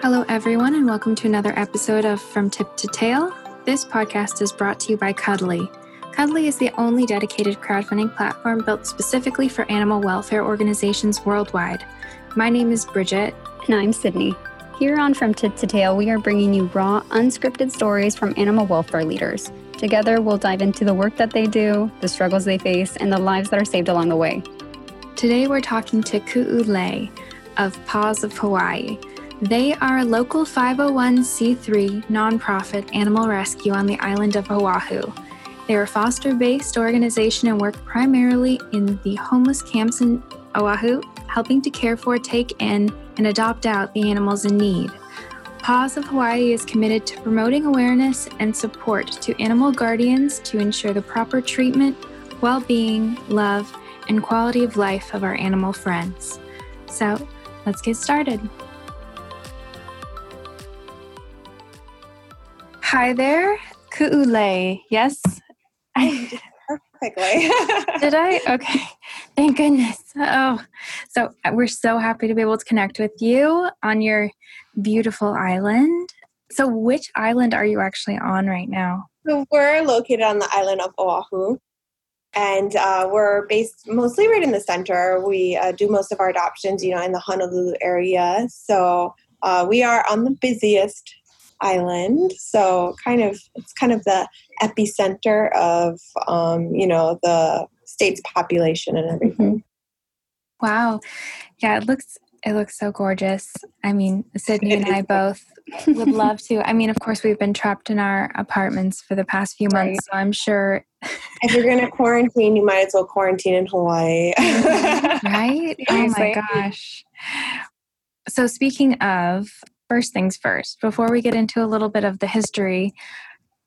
Hello, everyone, and welcome to another episode of From Tip to Tail. This podcast is brought to you by Cuddly. Cuddly is the only dedicated crowdfunding platform built specifically for animal welfare organizations worldwide. My name is Bridget. And I'm Sydney. Here on From Tip to Tail, we are bringing you raw, unscripted stories from animal welfare leaders. Together, we'll dive into the work that they do, the struggles they face, and the lives that are saved along the way. Today, we're talking to Ku'ulei of Paws of Hawaii. They are a local 501c3 nonprofit animal rescue on the island of Oahu. They are a foster based organization and work primarily in the homeless camps in Oahu, helping to care for, take in, and adopt out the animals in need. Paws of Hawaii is committed to promoting awareness and support to animal guardians to ensure the proper treatment, well being, love, and quality of life of our animal friends. So, let's get started. Hi there, Ku'ulei. Yes? I Perfectly. Did I? Okay. Thank goodness. Oh, so uh, we're so happy to be able to connect with you on your beautiful island. So, which island are you actually on right now? So we're located on the island of Oahu, and uh, we're based mostly right in the center. We uh, do most of our adoptions, you know, in the Honolulu area. So uh, we are on the busiest island. So kind of it's kind of the epicenter of um, you know the state's population and everything. Mm-hmm. Wow, yeah, it looks it looks so gorgeous. I mean, Sydney and I both would love to. I mean, of course, we've been trapped in our apartments for the past few months, right. so I'm sure. if you're going to quarantine, you might as well quarantine in Hawaii. right? Oh my gosh. So, speaking of first things first, before we get into a little bit of the history,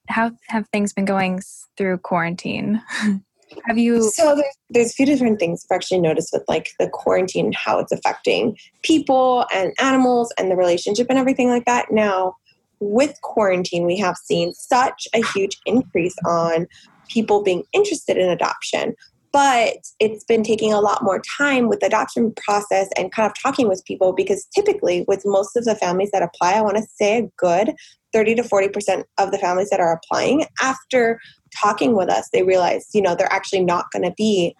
how have things been going through quarantine? have you? So there's, there's a few different things I've actually noticed with like the quarantine how it's affecting people and animals and the relationship and everything like that. Now, with quarantine, we have seen such a huge increase on people being interested in adoption but it's been taking a lot more time with the adoption process and kind of talking with people because typically with most of the families that apply i want to say a good 30 to 40% of the families that are applying after talking with us they realize you know they're actually not going to be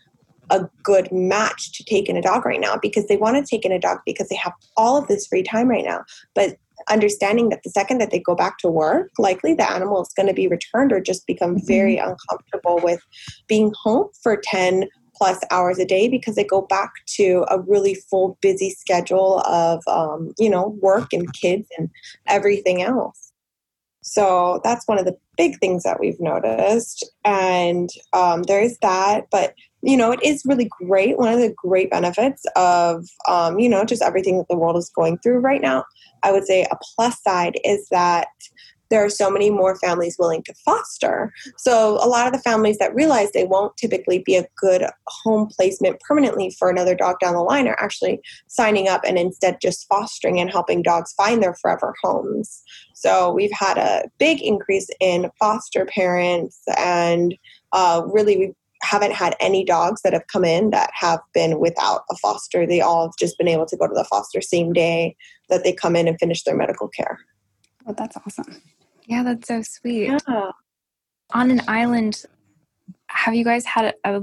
a good match to take in a dog right now because they want to take in a dog because they have all of this free time right now. But understanding that the second that they go back to work, likely the animal is going to be returned or just become mm-hmm. very uncomfortable with being home for 10 plus hours a day because they go back to a really full, busy schedule of, um, you know, work and kids and everything else. So that's one of the big things that we've noticed. And um, there is that. But you know, it is really great. One of the great benefits of, um, you know, just everything that the world is going through right now, I would say a plus side is that there are so many more families willing to foster. So, a lot of the families that realize they won't typically be a good home placement permanently for another dog down the line are actually signing up and instead just fostering and helping dogs find their forever homes. So, we've had a big increase in foster parents, and uh, really, we've haven't had any dogs that have come in that have been without a foster. They all have just been able to go to the foster same day that they come in and finish their medical care. Oh, that's awesome. Yeah, that's so sweet. Yeah. On an island, have you guys had a,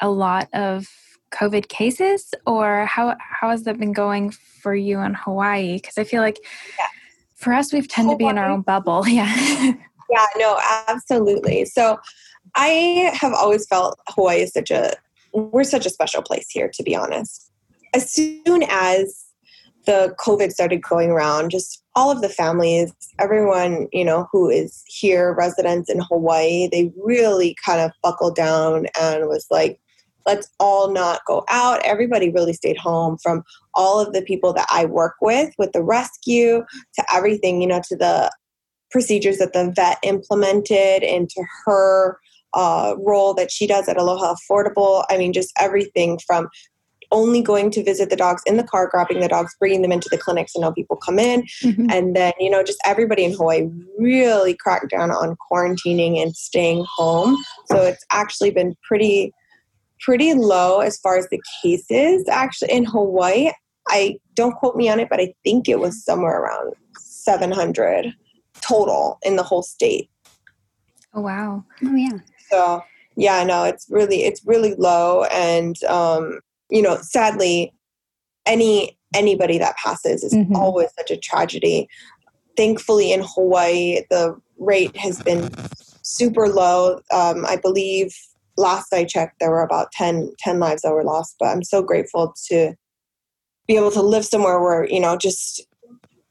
a lot of COVID cases, or how how has that been going for you in Hawaii? Because I feel like yeah. for us, we've tend Hawaii. to be in our own bubble. Yeah. yeah. No. Absolutely. So I have always felt Hawaii is such a we're such a special place here, to be honest. As soon as the COVID started going around, just all of the families, everyone, you know, who is here, residents in Hawaii, they really kind of buckled down and was like, let's all not go out. Everybody really stayed home from all of the people that I work with, with the rescue to everything, you know, to the procedures that the vet implemented into her uh, role that she does at Aloha Affordable. I mean, just everything from only going to visit the dogs in the car, grabbing the dogs, bringing them into the clinics, and now people come in. Mm-hmm. And then, you know, just everybody in Hawaii really cracked down on quarantining and staying home. So it's actually been pretty, pretty low as far as the cases actually in Hawaii. I don't quote me on it, but I think it was somewhere around 700 total in the whole state. Oh wow. Oh yeah. So yeah, no, it's really it's really low, and um, you know, sadly, any anybody that passes is Mhm. always such a tragedy. Thankfully, in Hawaii, the rate has been super low. Um, I believe last I checked, there were about 10, 10 lives that were lost. But I'm so grateful to be able to live somewhere where you know just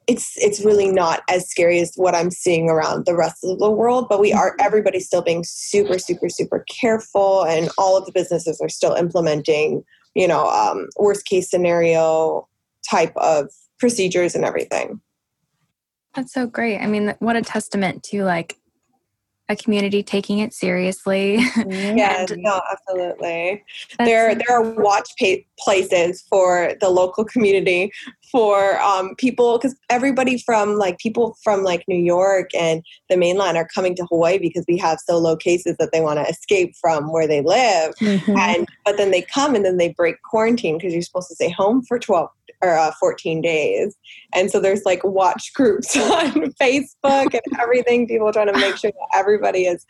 it's it's really not as scary as what I'm seeing around the rest of the world. But we are everybody's still being super super super careful, and all of the businesses are still implementing you know um, worst case scenario type of procedures and everything. That's so great. I mean, what a testament to like a community taking it seriously. Yeah, no, absolutely. That's- there there are watch pa- places for the local community for um, people because everybody from like people from like New York and the mainland are coming to Hawaii because we have so low cases that they want to escape from where they live Mhm. and but then they come and then they break quarantine because you're supposed to stay home for 12 or uh, 14 days and so there's like watch groups on facebook and everything people trying to make sure that everybody is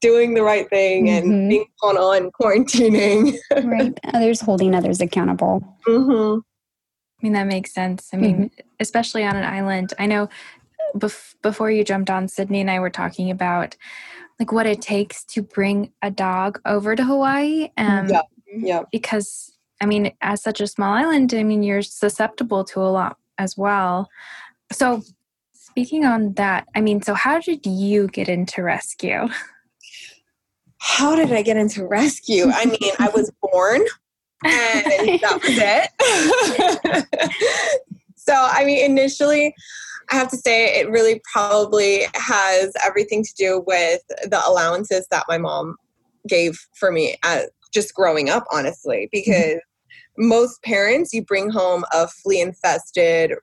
doing the right thing Mhm. and being on on quarantining right. Others holding others accountable. hmm I mean, that makes sense. I mean, especially on an island. I know bef- before you jumped on, Sydney and I were talking about like what it takes to bring a dog over to Hawaii. Um, Yeah. yeah Because, I mean, as such a small island, I mean, you're susceptible to a lot as well. So, speaking on that, I mean, so how did you get into rescue? how did i get into rescue i mean i was born and that was it. so, I mean, initially, I have to say it really probably has everything to do with the allowances that my mom gave for me at just growing up, honestly, because mm-hmm. most parents, you bring home a flea infested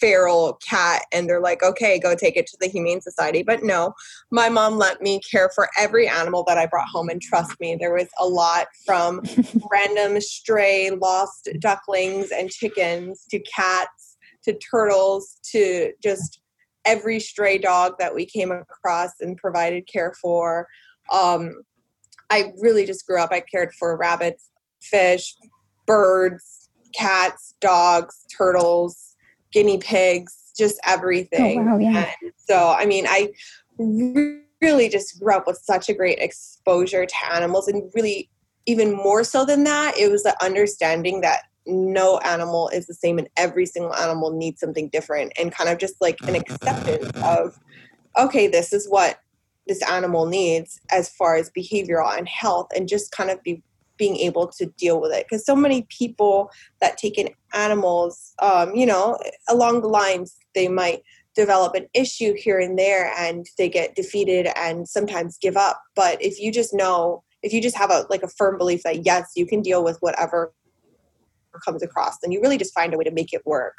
feral cat and they're like, okay, go take it to the Humane Society. But no, my mom let me care for every animal that I brought home. And trust me, there was a lot from random stray lost ducklings and chickens to cats to turtles to just every stray dog that we came across and provided care for. Um, I really just grew up. I cared for rabbits, fish, birds, cats, dogs, turtles, guinea pigs, just oh, everything. Oh, wow, yeah. And so, I mean, I really just grew up with such a great exposure to animals, and really, even more so than that, it was the understanding that no animal is the same and every single animal needs something different and kind of just like an acceptance of okay this is what this animal needs as far as behavioral and health and just kind of be being able to deal with it. Because so many people that take in animals um, you know along the lines they might develop an issue here and there and they get defeated and sometimes give up. But if you just know if you just have a like a firm belief that yes you can deal with whatever comes across then you really just find a way to make it work.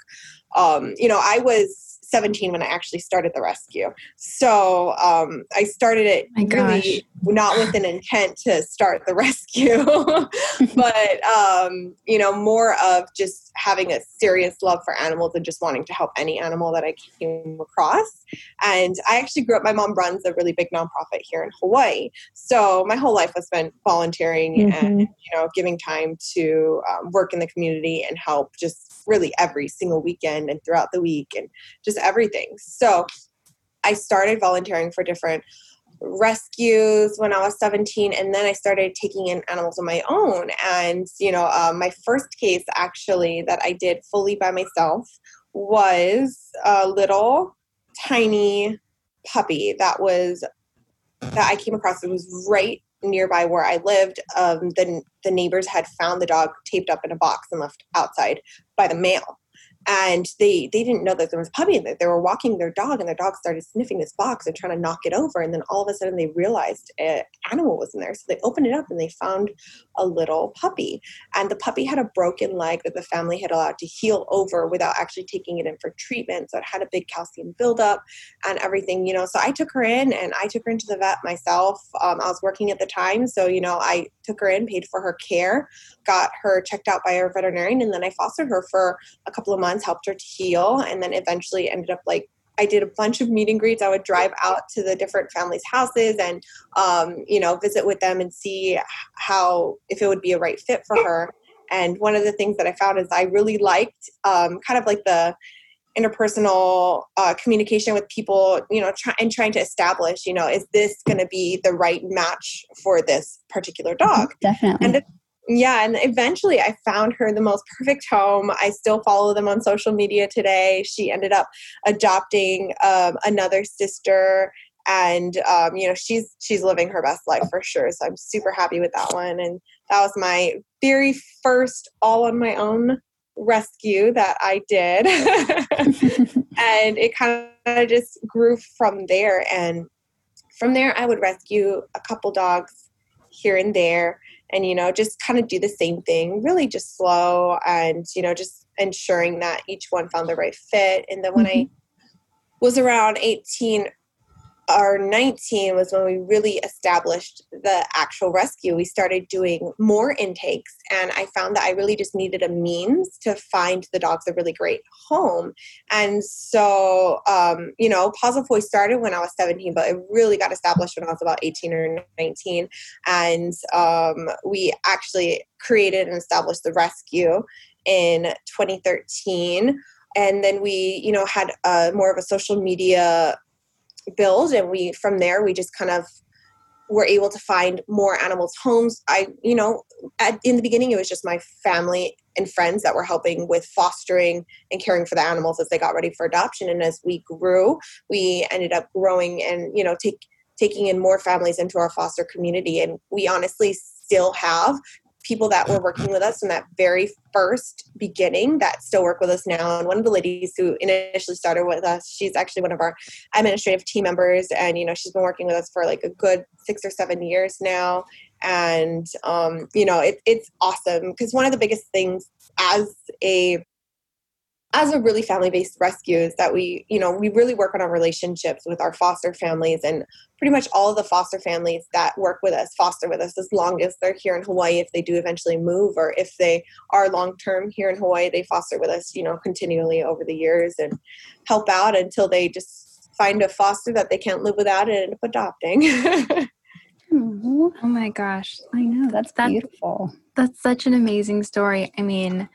Um, you know i was 17 when i actually started the rescue. So um, i started it really not with an intent to start the rescue but um, you know more of just having a serious love for animals and just wanting to help any animal that i came across. And i actually grew up my mom runs a really big nonprofit here in hawaii. So my whole life was spent volunteering and Mhm. you know giving time to um, work in the community and help just really every single weekend and throughout the week and just everything so i started volunteering for different rescues when I was 17, and then I started taking in animals of my own. And, you know, uh, my first case actually that I did fully by myself was a little tiny puppy that was that I came across. It was right nearby where I lived. Um, the, the neighbors had found the dog taped up in a box and left outside by the mail and they they didn't know that there was a puppy in there. They were walking their dog, and their dog started sniffing this box and trying to knock it over. And then all of a sudden, they realized an animal was in there. So they opened it up, and they found a little puppy. And the puppy had a broken leg that the family had allowed to heal over without actually taking it in for treatment. So it had a big calcium buildup and everything, you know. So I took her in and I took her into the vet myself. Um, I was working at the time. So, you know, I took her in, paid for her care, got her checked out by our veterinarian, and then I fostered her for a couple of months, helped her to heal, and then eventually ended up like I did a bunch of meet and greets. I would drive out to the different families' houses and, um, you know, visit with them and see how, if it would be a right fit for her. And one of the things that I found is I really liked um, kind of like the interpersonal uh, communication with people, you know, try, and trying to establish, you know, is this going to be the right match for this particular dog? Definitely. And yeah and eventually i found her the most perfect home. I still follow them on social media today. She ended up adopting um, another sister and um, you know she's she's living her best life for sure. So i'm super happy with that one. And that was my very first all on my own rescue that i did. And it kind of just grew from there. And from there i would rescue a couple dogs here and there and you know just kind of do the same thing really just slow and you know just ensuring that each one found the right fit and then when mm-hmm. i was around 18 our 19 was when we really established the actual rescue. We started doing more intakes, and I found that I really just needed a means to find the dogs a really great home. And so, um, you know, Paws of started when I was 17, but it really got established when I was about 18 or 19. And um, we actually created and established the rescue in 2013 and then we you know had a, more of a social media build and we from there we just kind of were able to find more animals homes. I you know at, in the beginning it was just my family and friends that were helping with fostering and caring for the animals as they got ready for adoption. And as we grew we ended up growing and you know take taking in more families into our foster community. And we honestly still have people that were working with us in that very first beginning that still work with us now. And one of the ladies who initially started with us, she's actually one of our administrative team members. And, you know, she's been working with us for like a good six or seven years now. And, um, you know, it, it's awesome because one of the biggest things as a as a really family-based rescue is that we you know we really work on our relationships with our foster families and pretty much all of the foster families that work with us foster with us as long as they're here in hawaii if they do eventually move or if they are long-term here in hawaii they foster with us you know continually over the years and help out until they just find a foster that they can't live without and end up adopting. Oh my gosh. I know. That's, that's beautiful. that's such an amazing story. I mean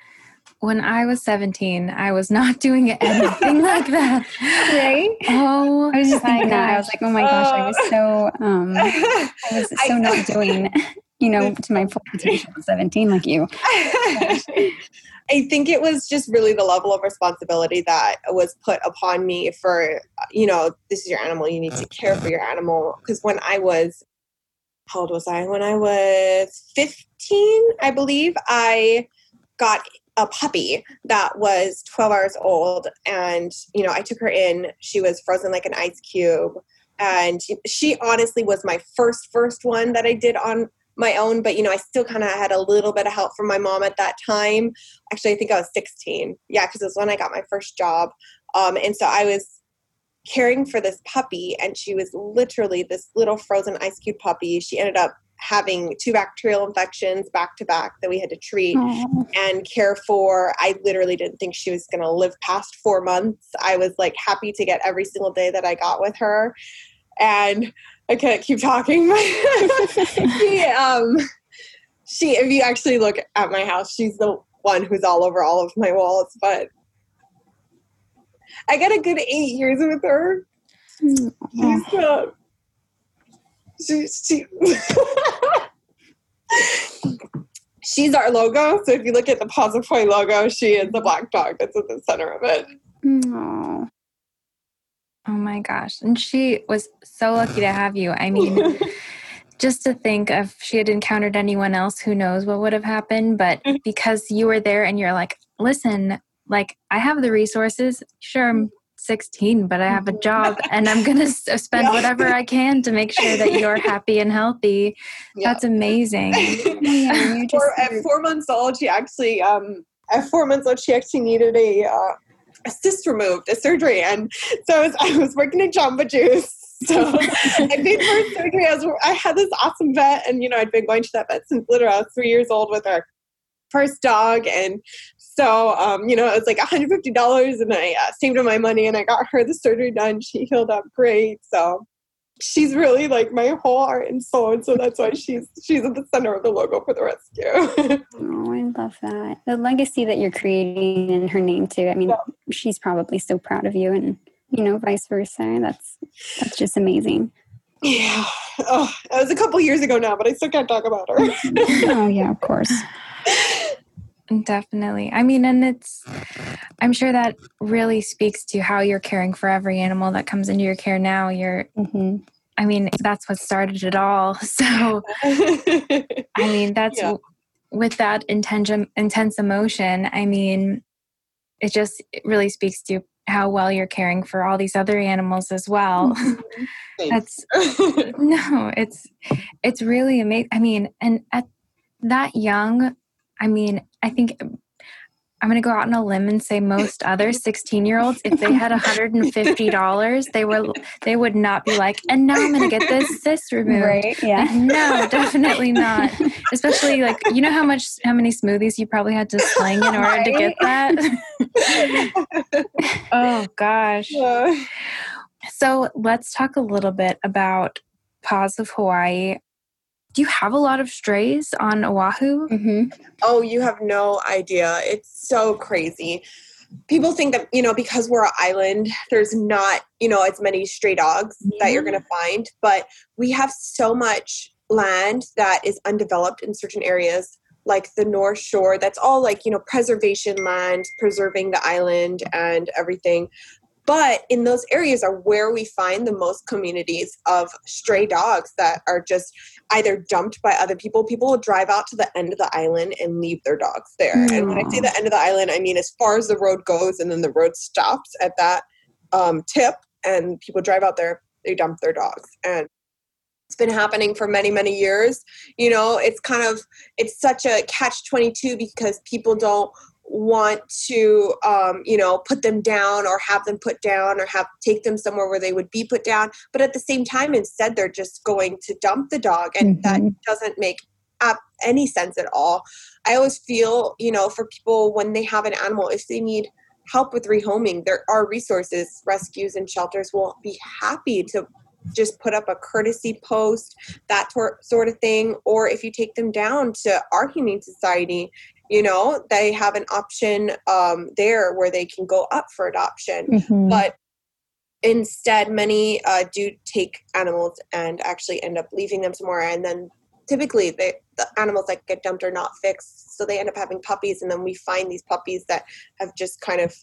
when I was 17, I was not doing anything like that. Right? Oh, I was just thinking that. I was like, oh my gosh, I was so, um, I was so not doing, you know, to my full potential at 17 like you. I think it was just really the level of responsibility that was put upon me for, you know, this is your animal, you need to care for your animal. Because when I was, how old was I? When I was 15, I believe, I got a puppy that was 12 hours old and you know i took her in. She was frozen like an ice cube and she honestly was my first first one that i did on my own but you know i still kind of had a little bit of help from my mom at that time. Actually i think i was 16 yeah because it was when i got my first job. Um, and so i was caring for this puppy and she was literally this little frozen ice cube puppy. She ended up having two bacterial infections back to back that we had to treat Aww. and care for. I literally didn't think she was going to live past four months. I was like happy to get every single day that I got with her. And I can't keep talking. she, um, she, if you actually look at my house, she's the one who's all over all of my walls. But I got a good eight years with her. She's, uh, she's our logo. So if you look at the Hawaii logo, she is the black dog that's at the center of it. Aww. Oh my gosh. And she was so lucky to have you. I mean, just to think if she had encountered anyone else, who knows what would have happened. But because you were there and you're like, listen, like I have the resources, sure, I'm 16, but I have a job and I'm going to spend yeah. whatever I can to make sure that you're happy and healthy. Yeah. That's amazing. yeah, four, at four months old, she actually, um, at four months old, she actually needed a, uh, a cyst removed, a surgery. And so I was, I was working at Jamba Juice. So I paid for surgery. I, was, I had this awesome vet, and you know I'd been going to that vet since literally I was three years old with our first dog, and so, um, you know, it was like $150 and I uh, saved up my money and I got her the surgery done. She healed up great. So she's really like my whole heart and soul. And so that's why she's, she's at the center of the logo for the rescue. oh, I love that. The legacy that you're creating in her name too. I mean, yeah. she's probably so proud of you and, you know, vice versa. That's, that's just amazing. Yeah. Oh, it was a couple years ago now, but I still can't talk about her. oh yeah, of course. Definitely. I mean, and it's, I'm sure that really speaks to how you're caring for every animal that comes into your care now. You're, mm-hmm. I mean, that's what started it all. So, I mean, that's yeah. with that intense, intense emotion. I mean, it just it really speaks to how well you're caring for all these other animals as well. Mm-hmm. that's no, it's, it's really amazing. I mean, and at that young, I mean, I think I'm going to go out on a limb and say most other 16 year olds, if they had $150, they were they would not be like, and now I'm going to get this cyst removed. Right? Yeah. Like, no, definitely not. Especially like you know how much how many smoothies you probably had to sling in order right? to get that. oh gosh. Yeah. So let's talk a little bit about Paws of Hawaii do you have a lot of strays on Oahu? Mm-hmm. Oh, you have no idea. It's so crazy. People think that, you know, because we're an island, there's not, you know, as many stray dogs that you're going to find, but we have so much land that is undeveloped in certain areas like the north shore that's all like you know preservation land preserving the island and everything but in those areas are where we find the most communities of stray dogs that are just either dumped by other people. People will drive out to the end of the island and leave their dogs there. Aww. And when I say the end of the island, I mean as far as the road goes, and then the road stops at that um, tip, and people drive out there, they dump their dogs. And it's been happening for many many years you know it's kind of it's such a catch 22 because people don't want to um, you know put them down or have them put down or have take them somewhere where they would be put down but at the same time instead they're just going to dump the dog and mm-hmm. that doesn't make up any sense at all i always feel you know for people when they have an animal if they need help with rehoming there are resources rescues and shelters will be happy to just put up a courtesy post, that tor- sort of thing. Or if you take them down to our Humane Society you know they have an option um, there where they can go up for adoption mm-hmm. but instead many uh, do take animals and actually end up leaving them somewhere and then typically they, the animals that get dumped are not fixed so they end up having puppies and then we find these puppies that have just kind of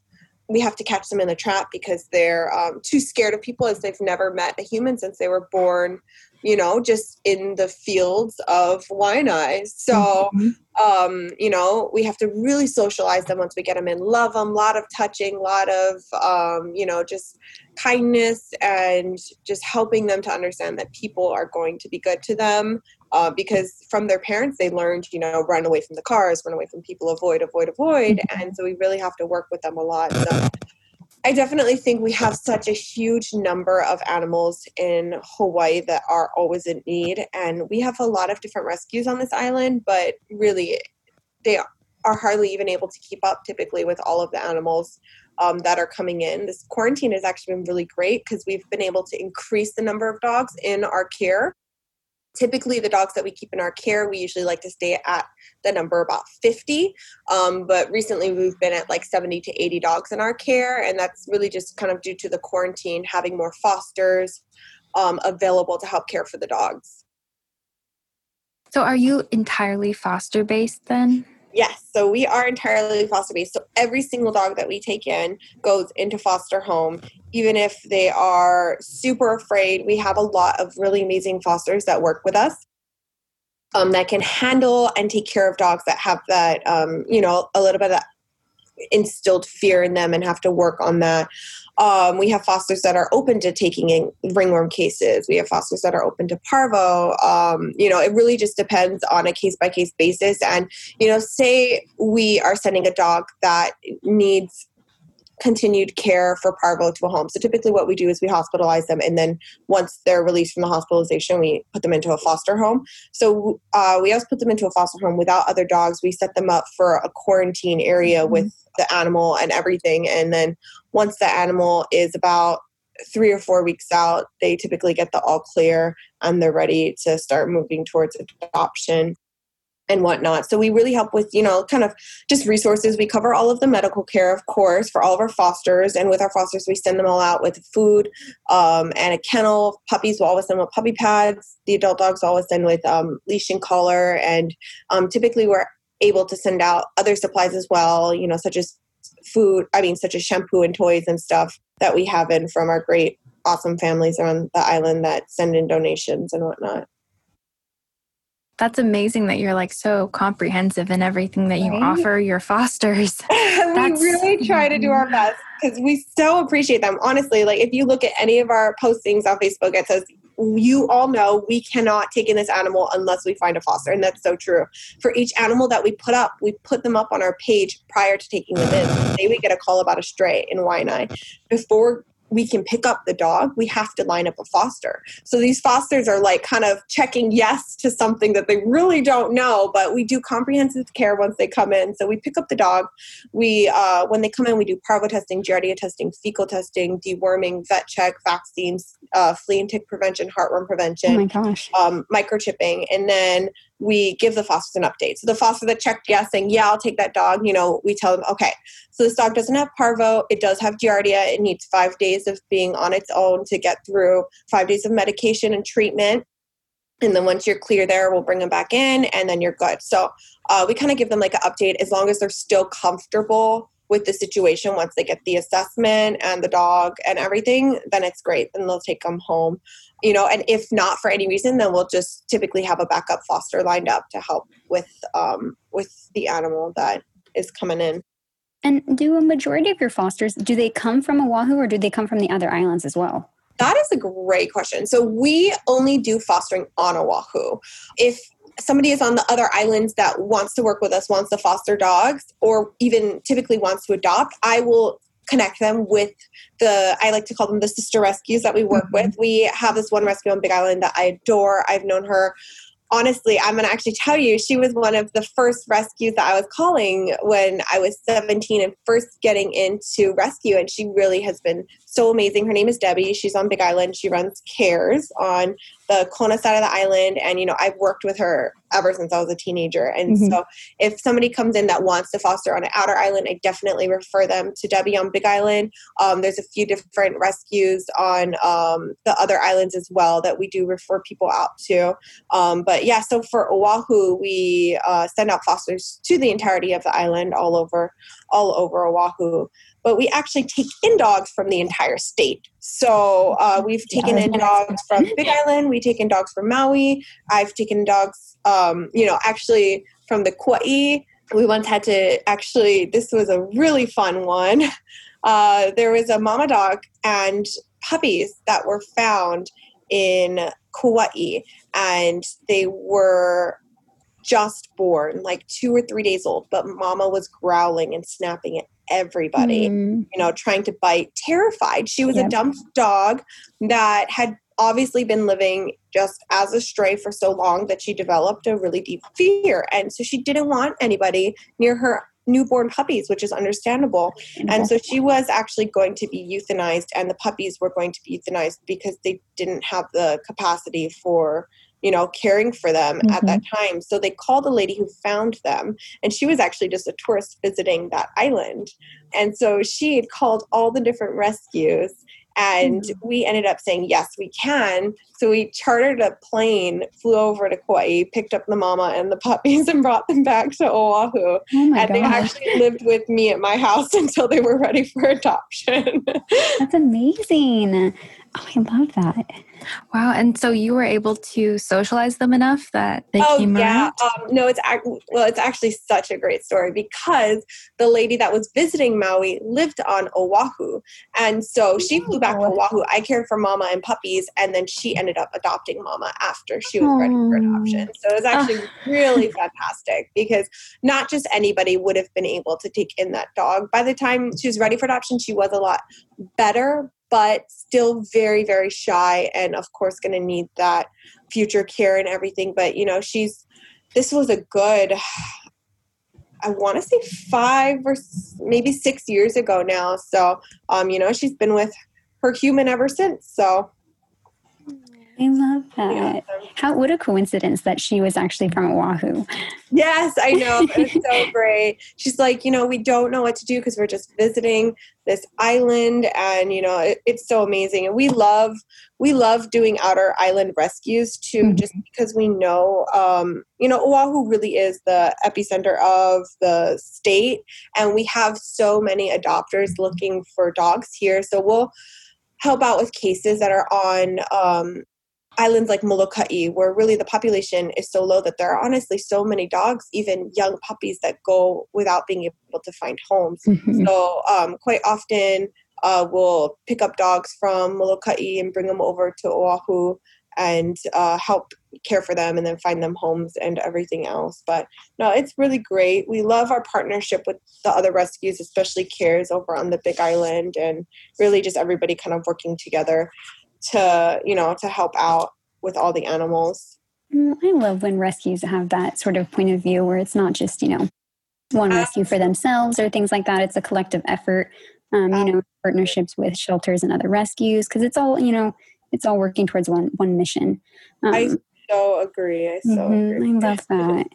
we have to catch them in the trap because they're um, too scared of people as they've never met a human since they were born you know, just in the fields of Waianae. So, mm-hmm. um, you know, we have to really socialize them once we get them in, love them, a lot of touching, a lot of, um, you know, just kindness and just helping them to understand that people are going to be good to them. Uh, because from their parents, they learned, you know, run away from the cars, run away from people, avoid, avoid, avoid. Mm-hmm. And so we really have to work with them a lot. So, I definitely think we have such a huge number of animals in Hawaii that are always in need. And we have a lot of different rescues on this island, but really, they are hardly even able to keep up typically with all of the animals um, that are coming in. This quarantine has actually been really great because we've been able to increase the number of dogs in our care typically the dogs that we keep in our care we usually like to stay at the number about 50 um, but recently we've been at like 70 to 80 dogs in our care and that's really just kind of due to the quarantine having more fosters um, available to help care for the dogs. So are you entirely foster based then Yes, so we are entirely foster based. So every single dog that we take in goes into foster home, even if they are super afraid. We have a lot of really amazing fosters that work with us um, that can handle and take care of dogs that have that, um, you know, a little bit of that instilled fear in them and have to work on that. Um, we have fosters that are open to taking in ringworm cases. We have fosters that are open to parvo. Um, you know, it really just depends on a case by case basis. And, you know, say we are sending a dog that needs continued care for parvo to a home. So typically what we do is we hospitalize them and then once they're released from the hospitalization, we put them into a foster home. So uh, we also put them into a foster home without other dogs. We set them up for a quarantine area mm-hmm. with the animal and everything. And then once the animal is about three or four weeks out, they typically get the all clear and they're ready to start moving towards adoption and whatnot. So we really help with, you know, kind of just resources. We cover all of the medical care, of course, for all of our fosters. And with our fosters, we send them all out with food um, and a kennel. Puppies will always send with puppy pads. The adult dogs always send with um, leash and collar. And um, typically we're able to send out other supplies as well, you know, such as food, I mean, such as shampoo and toys and stuff that we have in from our great, awesome families around the island that send in donations and whatnot that's amazing that you're like so comprehensive in everything that you right? offer your fosters. we really try to do our best because we so appreciate them. Honestly, like if you look at any of our postings on Facebook, it says, you all know we cannot take in this animal unless we find a foster. And that's so true. For each animal that we put up, we put them up on our page prior to taking them in. Say we get a call about a stray in Waianae. Before we can pick up the dog, we have to line up a foster. So these fosters are like kind of checking yes to something that they really don't know, but we do comprehensive care once they come in. So we pick up the dog. We, uh, when they come in, we do parvo testing, giardia testing, fecal testing, deworming, vet check, vaccines, uh, flea and tick prevention, heartworm prevention. Oh my gosh. Um, microchipping. And then we give the fosters an update. So the foster that checked yes, saying, yeah, I'll take that dog, you know, we tell them, okay, so this dog doesn't have parvo. It does have giardia. It needs five days of being on its own to get through five days of medication and treatment. And then once you're clear there, we'll bring them back in and then you're good. So uh, we kind of give them like an update as long as they're still comfortable with the situation once they get the assessment and the dog and everything then it's great then they'll take them home you know and if not for any reason then we'll just typically have a backup foster lined up to help with um, with the animal that is coming in and do a majority of your fosters do they come from oahu or do they come from the other islands as well that is a great question. So we only do fostering on Oahu. If somebody is on the other islands that wants to work with us, wants to foster dogs, or even typically wants to adopt, I will connect them with the I like to call them the sister rescues that we work mm-hmm. with. We have this one rescue on Big Island that I adore. I've known her honestly, I'm going to actually tell you, she was one of the first rescues that I was calling when I was 17 and first getting into rescue. And she really has been so amazing. Her name is Debbie. She's on Big Island. She runs CARES on the Kona side of the island. And, you know, I've worked with her ever since I was a teenager. And mm-hmm. so if somebody comes in that wants to foster on an outer island, I definitely refer them to Debbie on Big Island. Um, there's a few different rescues on um, the other islands as well that we do refer people out to. Um, but yeah, so for Oahu, we uh, send out fosters to the entirety of the island all over, all over Oahu but we actually take in dogs from the entire state. So uh, we've taken in dogs from Big Island, we take in dogs from Maui. I've taken dogs, um, you know, actually from the Kauai. We once had to actually, this was a really fun one. Uh, there was a mama dog and puppies that were found in Kauai, and they were just born, like two or three days old, but mama was growling and snapping at everybody, mm. you know, trying to bite, terrified. She was yep. a dumb dog that had obviously been living just as a stray for so long that she developed a really deep fear. And so she didn't want anybody near her newborn puppies, which is understandable. And so she was actually going to be euthanized, and the puppies were going to be euthanized because they didn't have the capacity for you know, caring for them mm-hmm. at that mm-hmm. time. So they called the lady who found them, and she was actually just a tourist visiting that island. And so she had called all the different rescues and mm-hmm. we ended up saying, yes, we can. So we chartered a plane, flew over to Kauai, picked up the mama and the puppies, and brought them back to Oahu. Oh and gosh. they actually lived with me at my house until they were ready for adoption. That's amazing. Oh, I love that. Wow. And so you were able to socialize them enough that they oh, came yeah. around? Um, no, it's well, it's actually such a great story because the lady that was visiting Maui lived on Oahu. And so she flew back to Oahu. I cared for Mama and puppies, and then she ended up adopting Mama after she was ready for adoption. So it was actually really fantastic because not just anybody would have been able to take in that dog. By the time she was ready for adoption, she was a lot better, but still very very shy and of course going to need that future care and everything. But you know she's this was a good i want to say five or maybe six years ago now. So um you know she's been with her human ever since. So I love that. How what a coincidence that she was actually from Oahu. Yes, I know. It's so great. She's like, you know, we don't know what to do because we're just visiting this island, and you know, it, it's so amazing. And we love we love doing outer island rescues too, mm-hmm. just because we know, um, you know, Oahu really is the epicenter of the state, and we have so many adopters looking for dogs here. So we'll help out with cases that are on um, islands like Molokai, where really the population is so low that there are honestly so many dogs, even young puppies, that go without being able to find homes. Mm-hmm. So um, quite often uh, we'll pick up dogs from Molokai and bring them over to Oahu and uh, help care for them and then find them homes and everything else. But no, it's really great. We love our partnership with the other rescues, especially CARES over on the Big Island, and really just everybody kind of working together to you know to help out with all the animals. Mm, i love when rescues have that sort of point of view where it's not just you know one rescue for themselves or things like that. It's a collective effort um, you know partnerships with shelters and other rescues because it's all you know it's all working towards one one mission. Um, i so agree. I so mm-hmm, agree. I love that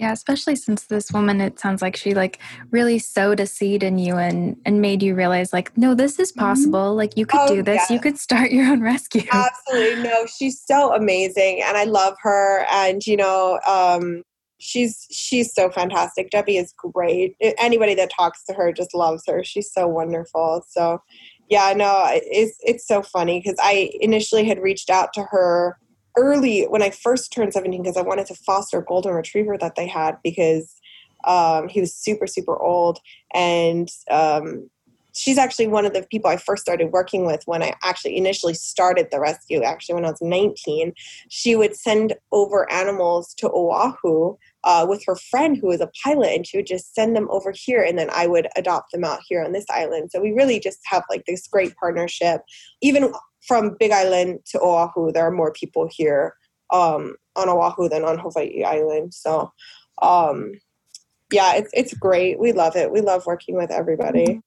yeah, especially since this woman, it sounds like she like really sowed a seed in you and and made you realize like, no, this is mm-hmm. possible. Like you could oh, do this. Yeah. You could start your own rescue. Absolutely, no, she's so amazing, and I love her. And you know, um, she's she's so fantastic. Debbie is great. Anybody that talks to her just loves her. She's so wonderful. So, yeah, no, it's it's so funny because I initially had reached out to her early when I first turned 17 because I wanted to foster a golden retriever that they had because um, he was super, super old. And um, she's actually one of the people I first started working with when I actually initially started the rescue, actually, when I was 19. She would send over animals to Oahu. Uh, with her friend who was a pilot, and she would just send them over here, and then I would adopt them out here on this island. So we really just have like this great partnership. Even from Big Island to Oahu, there are more people here um, on Oahu than on Hawaii Island. So, um, yeah, it's it's great. We love it. We love working with everybody. Mm-hmm.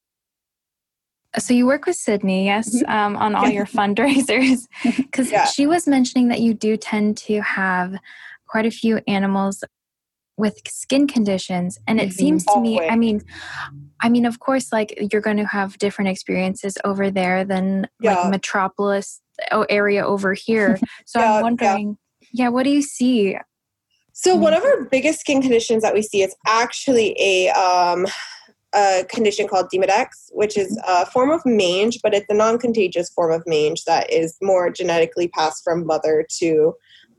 So you work with Sydney, yes, mm-hmm. um, on all your fundraisers, because yeah. she was mentioning that you do tend to have quite a few animals with skin conditions and it mm-hmm. seems to me i mean i mean of course like you're going to have different experiences over there than yeah. like metropolis area over here so yeah, i'm wondering yeah. yeah what do you see so one of our biggest skin conditions that we see is actually a um, a condition called Demodex, which is a form of mange, but it's a non-contagious form of mange that is more genetically passed from mother to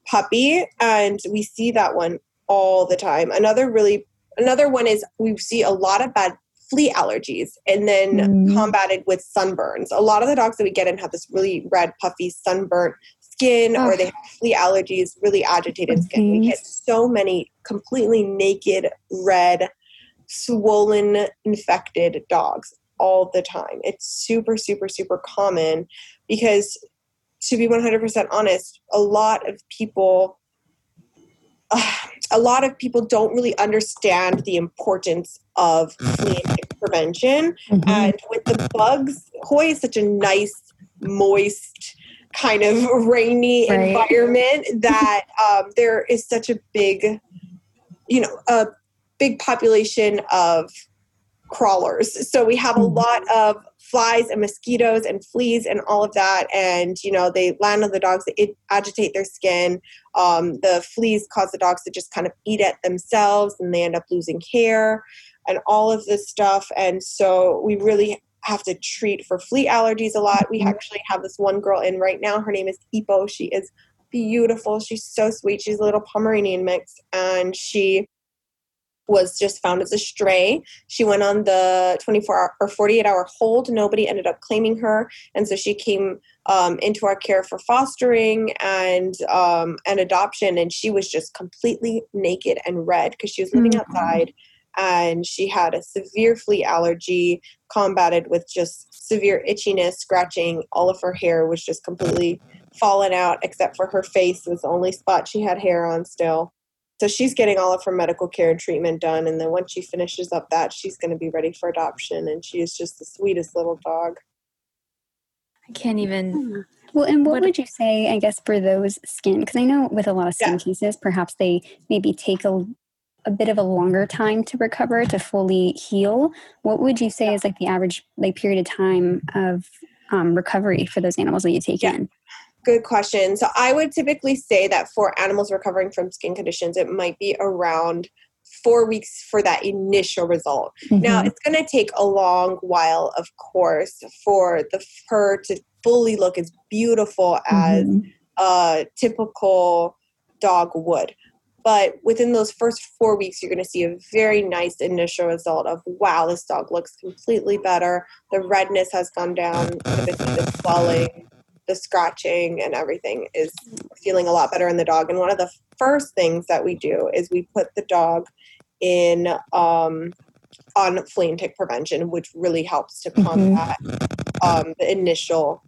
puppy. And we see that one all the time. Another really another one is we see a lot of bad flea allergies and then mm. combated with sunburns. A lot of the dogs that we get in have this really red, puffy, sunburnt skin oh. or they have flea allergies, really agitated mm-hmm. skin. We get so many completely naked, red, swollen, infected dogs all the time. It's super, super, super common because to be 100% honest, a lot of people a lot of people don't really understand the importance of prevention. Mm-hmm. And with the bugs, Hawaii is such a nice, moist, kind of rainy right. environment that um, there is such a big, you know, a big population of crawlers. So we have a mm-hmm. lot of flies and mosquitoes and fleas and all of that. And, you know, they land on the dogs, they agitate their skin. Um, the fleas cause the dogs to just kind of eat at themselves and they end up losing hair and all of this stuff. And so we really have to treat for flea allergies a lot. We Mhm. actually have this one girl in right now. Her name is Ipo. She is beautiful. She's so sweet. She's a little Pomeranian mix, and she was just found as a stray. She went on the 24 hour or 48 hour hold. Nobody ended up claiming her, and so she came um, into our care for fostering and um, and adoption. And she was just completely naked and red because she was living Mhm. outside, and she had a severe flea allergy, combated with just severe itchiness, scratching. All of her hair was just completely fallen out, except for her face was the only spot she had hair on still. So she's getting all of her medical care and treatment done, and then once she finishes up that, she's going to be ready for adoption. And she is just the sweetest little dog. I can't even. Well, and what, What- would you say, I guess, for those skin? Because I know with a lot of skin Yeah. cases, perhaps they maybe take a, a bit of a longer time to recover to fully heal. What would you say is like the average like period of time of um, recovery for those animals that you take Yeah. in? Good question. So I would typically say that for animals recovering from skin conditions, it might be around four weeks for that initial result. Now, Mhm. it's going to take a long while, of course, for the fur to fully look as beautiful as Mhm. a typical dog would. But within those first four weeks, you're going to see a very nice initial result of wow, this dog looks completely better. The redness has gone down, the swelling, the scratching, and everything is feeling a lot better in the dog. And one of the first things that we do is we put the dog in um, on flea and tick prevention, which really helps to Mhm. combat um, the initial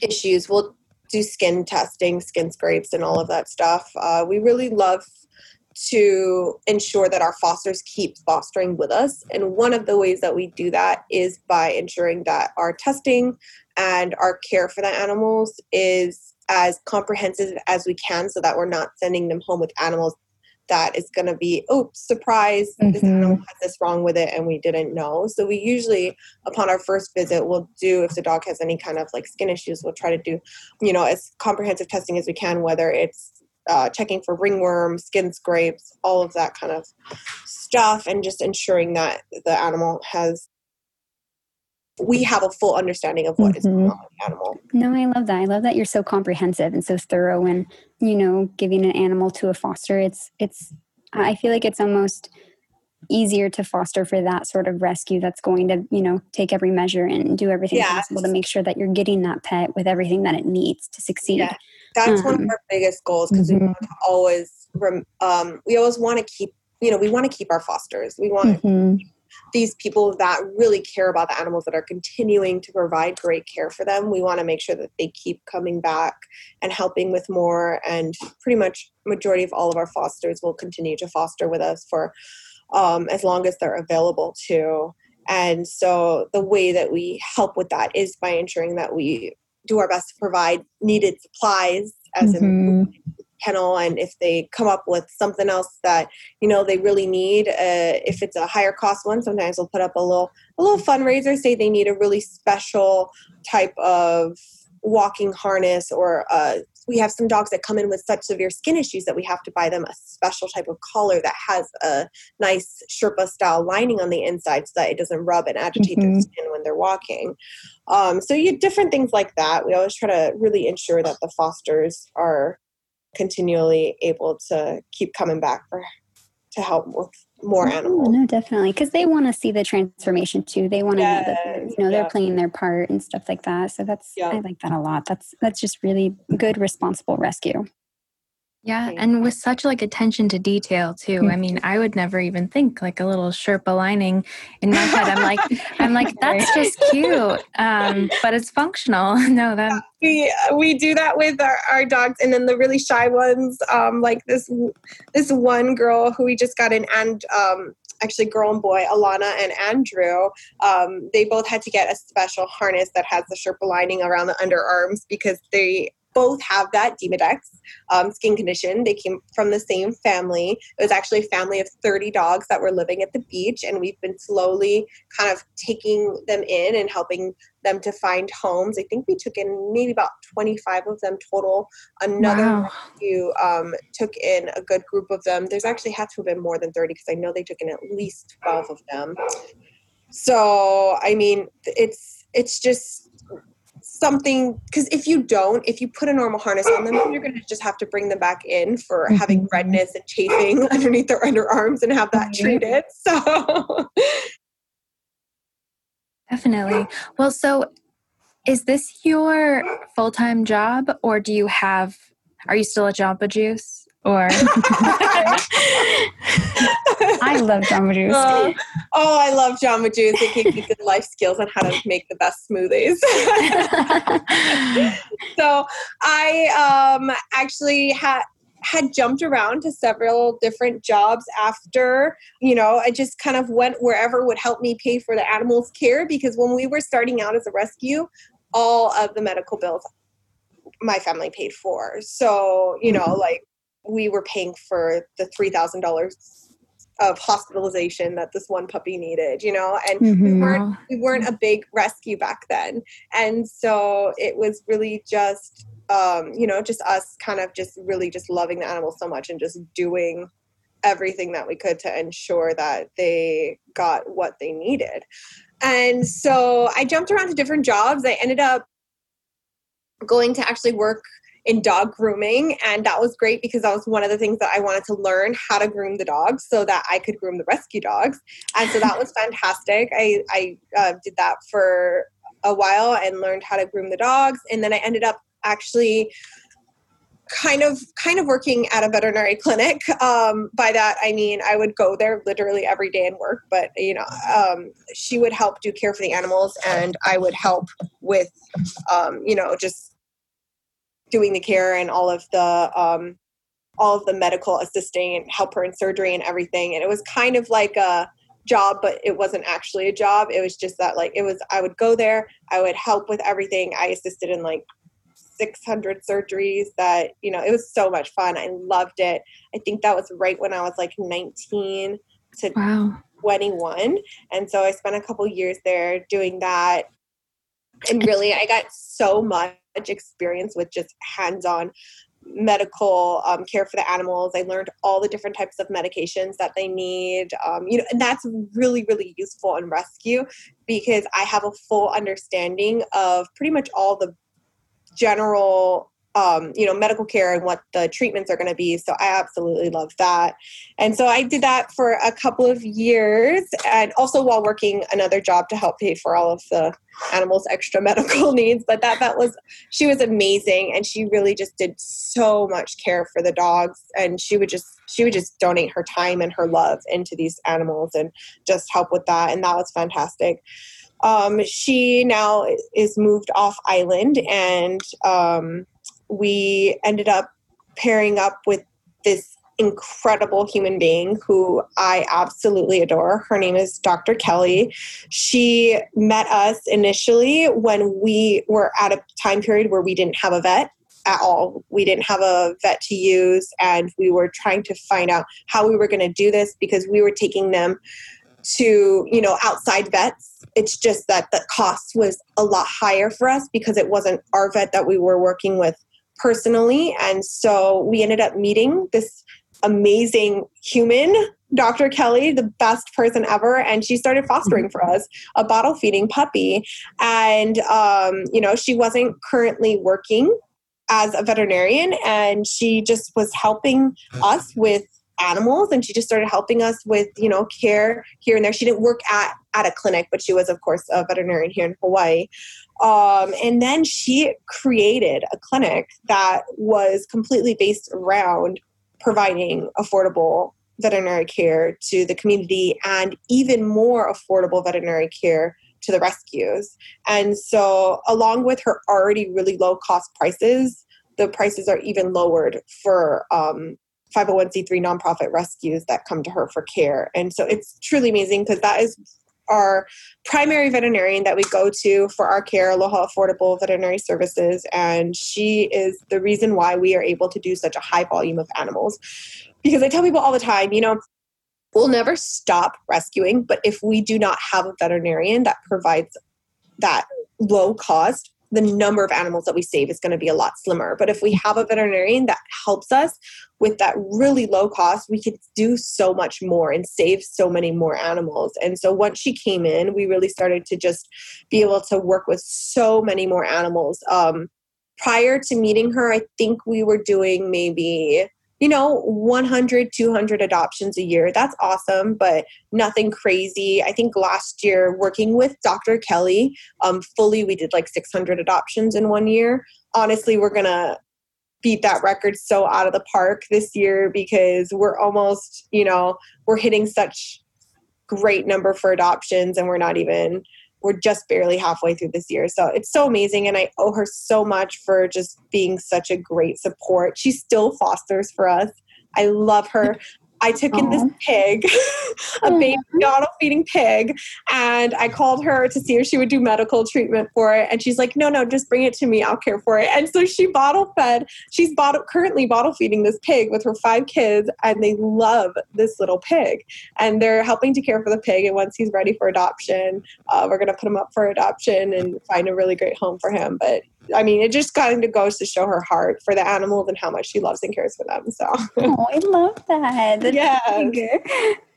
issues. We'll do skin testing, skin scrapes, and all of that stuff. Uh, we really love to ensure that our fosters keep fostering with us. And one of the ways that we do that is by ensuring that our testing and our care for the animals is as comprehensive as we can so that we're not sending them home with animals that is going to be, oh, surprise, this Mhm. animal has this wrong with it and we didn't know. So we usually, upon our first visit, we'll do, if the dog has any kind of like skin issues, we'll try to do, you know, as comprehensive testing as we can, whether it's uh, checking for ringworm, skin scrapes, all of that kind of stuff, and just ensuring that the animal has, we have a full understanding of what is Mhm. going on with the animal. No, I love that. I love that you're so comprehensive and so thorough and, you know, giving an animal to a foster. It's, it's, I feel like it's almost easier to foster for that sort of rescue that's going to, you know, take every measure and do everything Yes. possible to make sure that you're getting that pet with everything that it needs to succeed. Yeah. That's one of Um, our biggest goals because we mhm. want to always, rem- um, we always want to keep, you know, we want to keep our fosters. We want Mhm. these people that really care about the animals that are continuing to provide great care for them we want to make sure that they keep coming back and helping with more and pretty much majority of all of our fosters will continue to foster with us for um, as long as they're available to and so the way that we help with that is by ensuring that we do our best to provide needed supplies as in Mhm. kennel and if they come up with something else that you know they really need uh, if it's a higher cost one sometimes we'll put up a little a little fundraiser say they need a really special type of walking harness or uh, we have some dogs that come in with such severe skin issues that we have to buy them a special type of collar that has a nice sherpa style lining on the inside so that it doesn't rub and agitate their Mhm. skin when they're walking um, so you different things like that we always try to really ensure that the fosters are continually able to keep coming back for to help with more Oh, animals. No, definitely, because they want to see the transformation too. They want to know that they're, you know they're yeah. playing their part and stuff like that. So that's Yeah. I like that a lot. That's that's just really good, responsible rescue. Yeah, and with such like attention to detail too. I mean, I would never even think like a little Sherpa lining in my head. I'm like, I'm like, that's just cute, um, but it's functional. No, that we we do that with our, our dogs and then the really shy ones um like this this one girl who we just got in and um actually girl and boy alana and andrew um they both had to get a special harness that has the sherpa lining around the underarms because they both have that demodex um, skin condition they came from the same family it was actually a family of 30 dogs that were living at the beach and we've been slowly kind of taking them in and helping them to find homes. I think we took in maybe about 25 of them total. Another wow. rescue um, took in a good group of them. There's actually had to have been more than 30 because I know they took in at least 12 of them. So, I mean, it's it's just something because if you don't, if you put a normal harness on them, you're going to just have to bring them back in for mm-hmm. having redness and chafing underneath their underarms and have that treated. So, definitely. Well, so is this your full time job, or do you have? Are you still at Jamba Juice? Or I love Jamba Juice. Uh, oh, I love Jamba Juice. It gives you good life skills on how to make the best smoothies. so I um, actually had had jumped around to several different jobs after you know i just kind of went wherever would help me pay for the animals care because when we were starting out as a rescue all of the medical bills my family paid for so you know like we were paying for the $3000 of hospitalization that this one puppy needed you know? And mm-hmm. we weren't we weren't a big rescue back then. And so it was really just um, you know just us kind of just really just loving the animals so much and just doing everything that we could to ensure that they got what they needed. And so i jumped around to different jobs. I ended up going to actually work in dog grooming and that was great because that was one of the things that i wanted to learn how to groom the dogs so that i could groom the rescue dogs. And so that was fantastic. I, I uh, did that for a while and learned how to groom the dogs and then i ended up actually kind of kind of working at a veterinary clinic. Um, by that i mean i would go there literally every day and work but you know um, she would help do care for the animals and i would help with um, you know just doing the care and all of the um, all of the medical assisting and help her in surgery and everything. And it was kind of like a job, but it wasn't actually a job. It was just that like it was. I would go there. I would help with everything. I assisted in like 600 surgeries. That you know, it was so much fun. I loved it. I think that was right when I was like 19 to wow. 21, and so I spent a couple years there doing that. And really, I got so much experience with just hands-on medical um, care for the animals. I learned all the different types of medications that they need. Um, you know, and that's really, really useful in rescue because I have a full understanding of pretty much all the general um, you know, medical care and what the treatments are going to be. So I absolutely love that. And so I did that for a couple of years and also while working another job to help pay for all of the animals' extra medical needs. But that, that was, she was amazing. And she really just did so much care for the dogs. And she would just, she would just donate her time and her love into these animals and just help with that. And that was fantastic. Um, she now is moved off island and um, we ended up pairing up with this incredible human being who I absolutely adore. Her name is Dr. Kelly. She met us initially when we were at a time period where we didn't have a vet at all. We didn't have a vet to use, and we were trying to find out how we were going to do this because we were taking them to, you know, outside vets. It's just that the cost was a lot higher for us because it wasn't our vet that we were working with personally. And so we ended up meeting this amazing human, Dr. Kelly, the best person ever. And she started fostering for us a bottle feeding puppy. And, um, you know, she wasn't currently working as a veterinarian and she just was helping us with animals and she just started helping us with you know care here and there she didn't work at at a clinic but she was of course a veterinarian here in hawaii um, and then she created a clinic that was completely based around providing affordable veterinary care to the community and even more affordable veterinary care to the rescues. And so, along with her already really low cost prices, the prices are even lowered for um, 501c3 nonprofit rescues that come to her for care. And so, it's truly amazing because that is our primary veterinarian that we go to for our care, Aloha Affordable Veterinary Services, and she is the reason why we are able to do such a high volume of animals. Because I tell people all the time, you know, we'll never stop rescuing, but if we do not have a veterinarian that provides that low cost, the number of animals that we save is going to be a lot slimmer. But if we have a veterinarian that helps us with that really low cost, we could do so much more and save so many more animals. And so once she came in, we really started to just be able to work with so many more animals. Um, prior to meeting her, I think we were doing maybe you know 100 200 adoptions a year. That's awesome but nothing crazy. I think last year working with dr kelly um, fully we did like 600 adoptions in one year. Honestly we're gonna beat that record so out of the park this year because we're almost you know we're hitting such great number for adoptions and we're not even we're just barely halfway through this year. So it's so amazing. And I owe her so much for just being such a great support. She still fosters for us. I love her. I took in this pig, a baby bottle feeding pig, and I called her to see if she would do medical treatment for it. And she's like, no, no, just bring it to me. I'll care for it. And so she bottle fed. She's bottle, currently bottle feeding this pig with her five kids, and they love this little pig. And they're helping to care for the pig. And once he's ready for adoption, uh, we're going to put him up for adoption and find a really great home for him. But I mean, it just kind of goes to show her heart for the animals and how much she loves and cares for them. So, oh, I love that. That's yeah,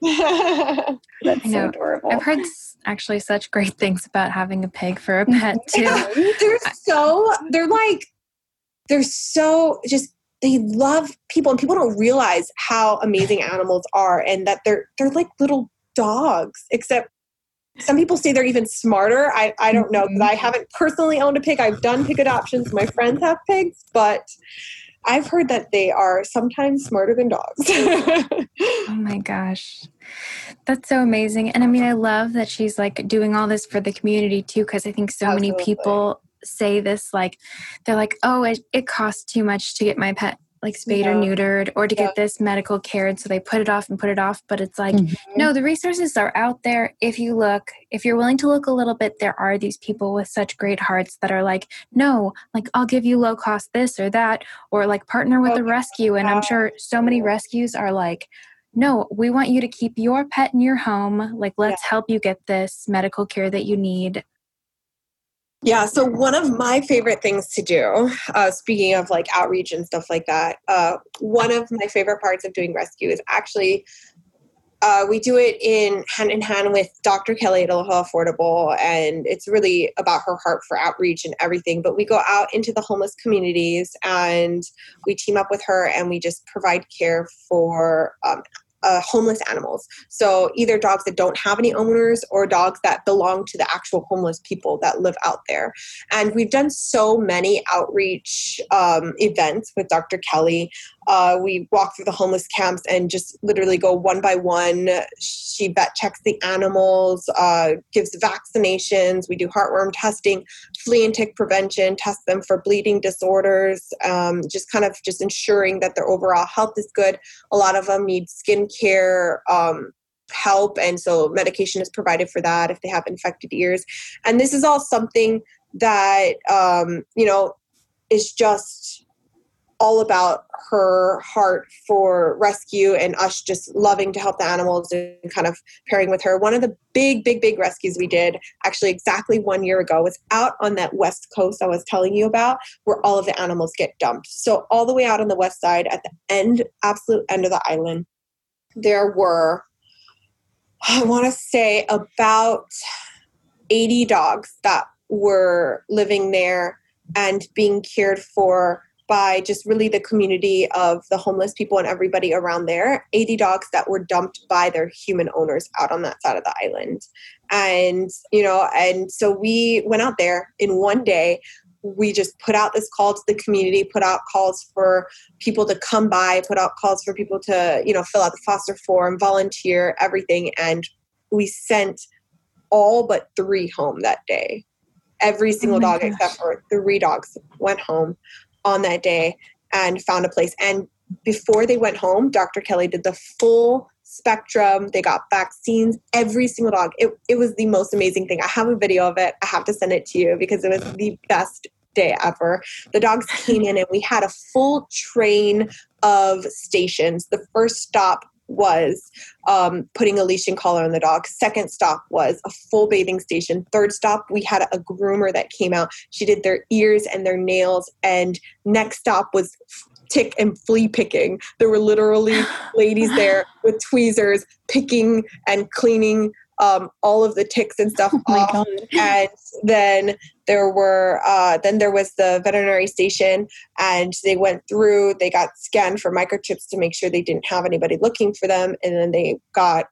that's so adorable. I've heard actually such great things about having a pig for a pet too. they're so they're like they're so just they love people and people don't realize how amazing animals are and that they're they're like little dogs except some people say they're even smarter. I, I don't know because I mm-hmm. haven't personally owned a pig. I've done pig adoptions. My friends have pigs, but I've heard that they are sometimes smarter than dogs. oh my gosh. That's so amazing. And I mean, I love that she's like doing all this for the community too, because I think so Absolutely. many people say this like, they're like, oh, it, it costs too much to get my pet like spayed or neutered or to yeah. get this medical care and so they put it off and put it off but it's like mm-hmm. no the resources are out there if you look if you're willing to look a little bit there are these people with such great hearts that are like no like i'll give you low cost this or that or like partner with okay. a rescue and i'm sure so many rescues are like no, we want you to keep your pet in your home. Like, let's yeah. help you get this medical care that you need. Yeah, so one of my favorite things to do, uh, speaking of like outreach and stuff like that, uh, one of my favorite parts of doing rescue is actually uh, we do it in hand in hand with Dr. Kelly at Aloha Affordable, and it's really about her heart for outreach and everything. But we go out into the homeless communities and we team up with her and we just provide care for um, uh, homeless animals. So either dogs that don't have any owners or dogs that belong to the actual homeless people that live out there. And we've done so many outreach um, events with Dr. Kelly. Uh, we walk through the homeless camps and just literally go one by one. She vet checks the animals, uh, gives vaccinations. We do heartworm testing, flea and tick prevention, test them for bleeding disorders, um, just kind of just ensuring that their overall health is good. A lot of them need skincare. Um, help and so medication is provided for that if they have infected ears and this is all something that um, you know is just all about her heart for rescue and us just loving to help the animals and kind of pairing with her. One of the big, big, big rescues we did actually exactly one year ago was out on that west coast I was telling you about where all of the animals get dumped. So, all the way out on the west side at the end, absolute end of the island, there were, I want to say, about 80 dogs that were living there and being cared for by just really the community of the homeless people and everybody around there 80 dogs that were dumped by their human owners out on that side of the island. And you know and so we went out there in one day. We just put out this call to the community put out calls for people to come by put out calls for people to you know fill out the foster form volunteer everything. And we sent all but three home that day. Every single oh dog gosh. except for three dogs went home on that day and found a place. And before they went home, Dr. Kelly did the full spectrum. They got vaccines, every single dog. It, it was the most amazing thing. I have a video of it. I have to send it to you because it was the best day ever. The dogs came in and we had a full train of stations. The first stop was um, putting a leash and collar on the dog. Second stop was a full bathing station. Third stop, we had a groomer that came out. She did their ears and their nails. And next stop was tick and flea picking. There were literally ladies there with tweezers picking and cleaning um, all of the ticks and stuff Oh off. God. And then there were uh, then there was the veterinary station, and they went through. They got scanned for microchips to make sure they didn't have anybody looking for them, and then they got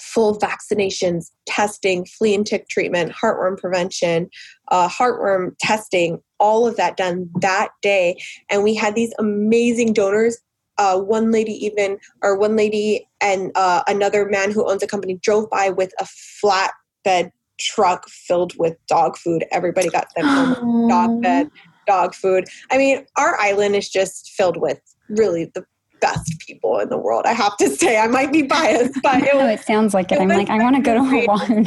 full vaccinations, testing, flea and tick treatment, heartworm prevention, uh, heartworm testing, all of that done that day. And we had these amazing donors. Uh, one lady even, or one lady and uh, another man who owns a company drove by with a flatbed truck filled with dog food. Everybody got them dog bed, dog food. I mean, our island is just filled with really the best people in the world. I have to say, I might be biased, but it No, was it sounds like it. it I'm like, I want to go to. Hawaii.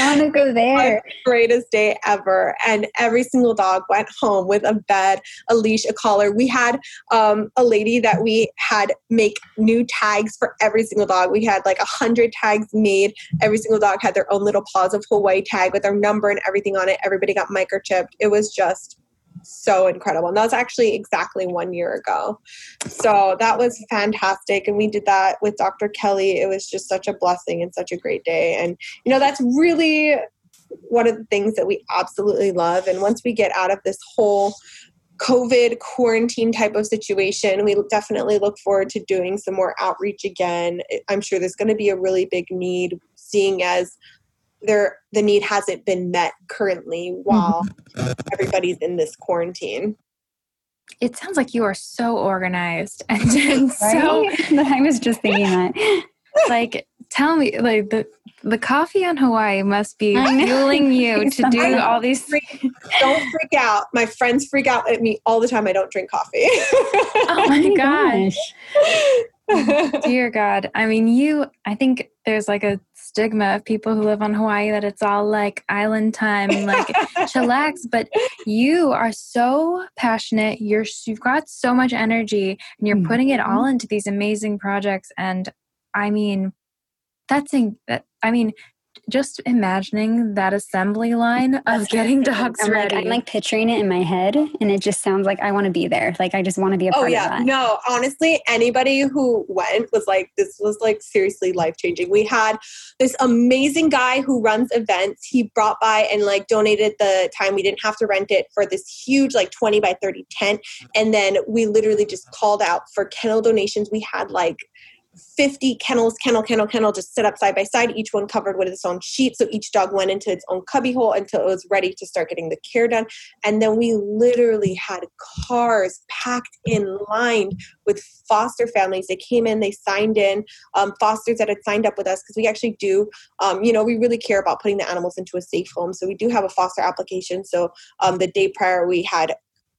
I want to go there. greatest day ever. And every single dog went home with a bed, a leash, a collar. We had um, a lady that we had make new tags for every single dog. We had like a hundred tags made. Every single dog had their own little paws of Hawaii tag with their number and everything on it. Everybody got microchipped. It was just so incredible. And that was actually exactly one year ago. So that was fantastic. And we did that with Dr. Kelly. It was just such a blessing and such a great day. And, you know, that's really one of the things that we absolutely love. And once we get out of this whole COVID quarantine type of situation, we definitely look forward to doing some more outreach again. I'm sure there's going to be a really big need, seeing as there the need hasn't been met currently mm-hmm. while everybody's in this quarantine. It sounds like you are so organized and, and so Right? I was just thinking that. like tell me like the the coffee on Hawaii must be fueling you to do all these Don't freak out. My friends freak out at me all the time. I don't drink coffee. Oh my oh gosh. Dear God. I mean, you, I think there's like a stigma of people who live on Hawaii that it's all like island time, like chillax, but you are so passionate. You're, you've got so much energy and you're mm-hmm. putting it all into these amazing projects. And I mean, that's, in, I mean, just imagining that assembly line of That's getting what dogs I'm ready. Like, I'm like picturing it in my head, and it just sounds like I want to be there. Like I just want to be a Oh part yeah, of that. no. Honestly, anybody who went was like, this was like seriously life changing. We had this amazing guy who runs events. He brought by and like donated the time. We didn't have to rent it for this huge like twenty by thirty tent, and then we literally just called out for kennel donations. We had like 50 kennels, kennel, kennel, kennel, just set up side by side, each one covered with its own sheet. So each dog went into its own cubby hole until it was ready to start getting the care done. And then we literally had cars packed in line with foster families. They came in, they signed in, um, fosters that had signed up with us because we actually do, um, you know, we really care about putting the animals into a safe home. So we do have a foster application. So um, the day prior, we had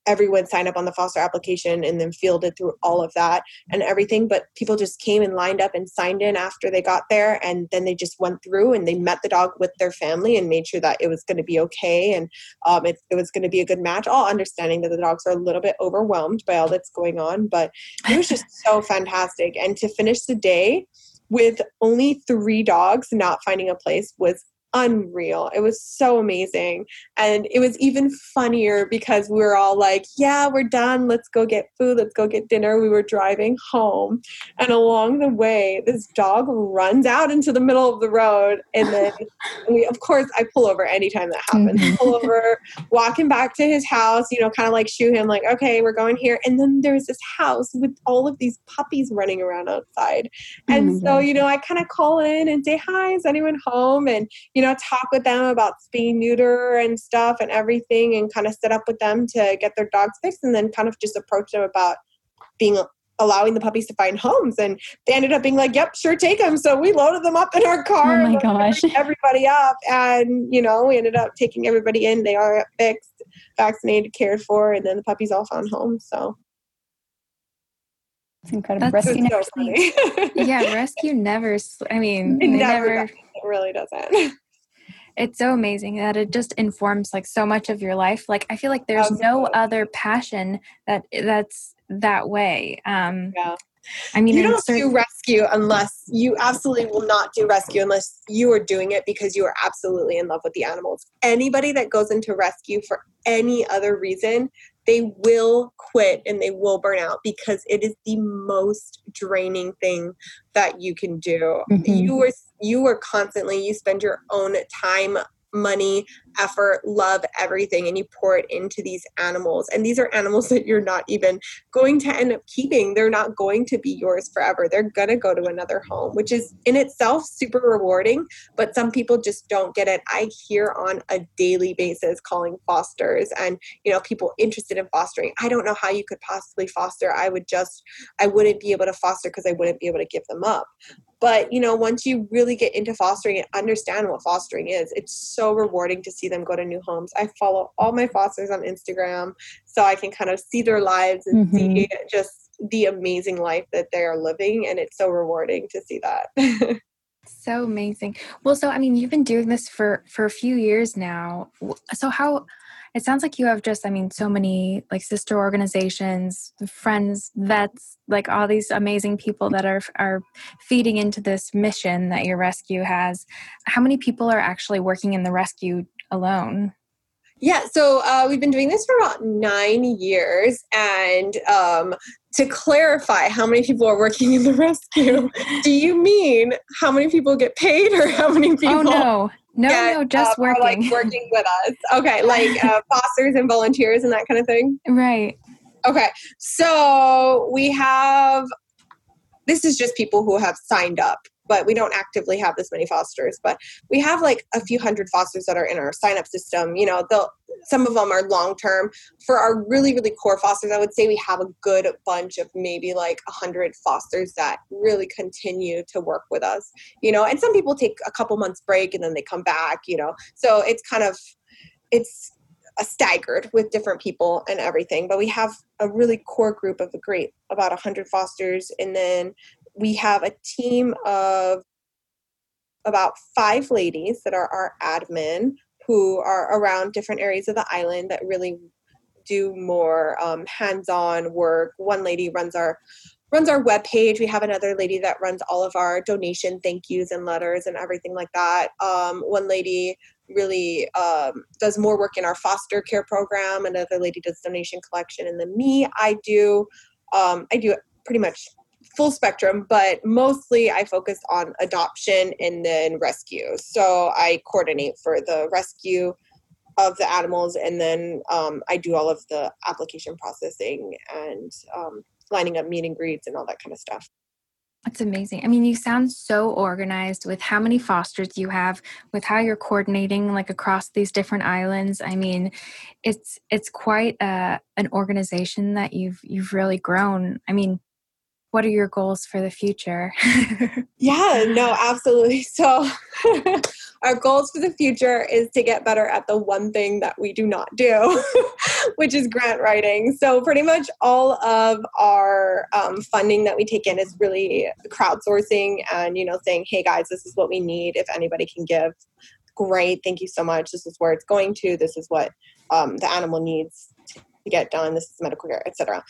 everyone sign up on the foster application and then fielded through all of that and everything but people just came and lined up and signed in after they got there and then they just went through and they met the dog with their family and made sure that it was going to be okay and um, it, it was going to be a good match all understanding that the dogs are a little bit overwhelmed by all that's going on but it was just so fantastic. And to finish the day with only three dogs not finding a place was unreal. It was so amazing. And it was even funnier because we were all like, yeah, we're done. Let's go get food. Let's go get dinner. We were driving home. And along the way, this dog runs out into the middle of the road. And then we, of course, I pull over anytime that happens. Mhm. Pull over, walk him back to his house, you know, kind of like shoo him, like, okay, we're going here. And then there's this house with all of these puppies running around outside. And my so, you know, I kind of call in and say, hi, is anyone home? And, you know, talk with them about spay neuter and stuff and everything and kind of set up with them to get their dogs fixed and then kind of just approach them about being allowing the puppies to find homes and they ended up being like yep sure take them so we loaded them up in our car Oh my gosh. everybody up and you know we ended up taking everybody in they are fixed vaccinated cared for and then the puppies all found homes so It's incredible. That's Rescue it's never so sleeps. yeah, rescue never, sl- I mean, it they never, never does. it really doesn't it's so amazing that it just informs like so much of your life. Like i feel like there's no other passion that that's that way. Um yeah. I mean, you don't certain- do rescue unless you absolutely will not do rescue unless you are doing it because you are absolutely in love with the animals. Anybody that goes into rescue for any other reason, they will quit and they will burn out because it is the most draining thing that you can do. Mhm. You are you are constantly you spend your own time money, effort, love, everything, and you pour it into these animals. And these are animals that you're not even going to end up keeping. They're not going to be yours forever. They're going to go to another home, which is in itself super rewarding, but some people just don't get it. I hear on a daily basis calling fosters and, you know, people interested in fostering. I don't know how you could possibly foster. I would just, I wouldn't be able to foster because I wouldn't be able to give them up but you know once you really get into fostering and understand what fostering is it's so rewarding to see them go to new homes i follow all my fosters on instagram so i can kind of see their lives and Mhm. see just the amazing life that they are living and it's so rewarding to see that so amazing. Well, so I mean, you've been doing this for for a few years now. So how it sounds like you have just I mean, so many like sister organizations, friends, vets, like all these amazing people that are are feeding into this mission that your rescue has. How many people are actually working in the rescue alone? Yeah, so uh, we've been doing this for about nine years. And um, to clarify how many people are working in the rescue, do you mean how many people get paid or how many people? oh no. No, get, no, just um, are, working. like working with us. Okay, like uh, fosters and volunteers and that kind of thing. right. Okay, so we have this is just people who have signed up, but we don't actively have this many fosters. But we have like a few hundred fosters that are in our sign up system. You know, they'll some of them are long term. For our really, really core fosters, I would say we have a good bunch of maybe like a hundred fosters that really continue to work with us. You know, and some people take a couple months break and then they come back. You know, so it's kind of it's staggered with different people and everything but we have a really core group of a great about 100 fosters and then we have a team of about five ladies that are our admin who are around different areas of the island that really do more um, hands-on work. One lady runs our runs our web page. We have another lady that runs all of our donation thank yous and letters and everything like that. Um, one lady really um, does more work in our foster care program. Another lady does donation collection, and then me, I do um, I do pretty much full spectrum, but mostly I focus on adoption and then rescue. So I coordinate for the rescue of the animals, and then um, I do all of the application processing and um, lining up meet and greets and all that kind of stuff. That's amazing. I mean, you sound so organized with how many fosters you have, with how you're coordinating like across these different islands. I mean, it's it's quite a, an organization that you've you've really grown. I mean, what are your goals for the future? Yeah, no, absolutely. So, our goals for the future is to get better at the one thing that we do not do, which is grant writing. So, pretty much all of our um, funding that we take in is really crowdsourcing and, you know, saying, hey guys, this is what we need. If anybody can give, great. Thank you so much. This is where it's going to. This is what um, the animal needs to get done. This is medical care, etc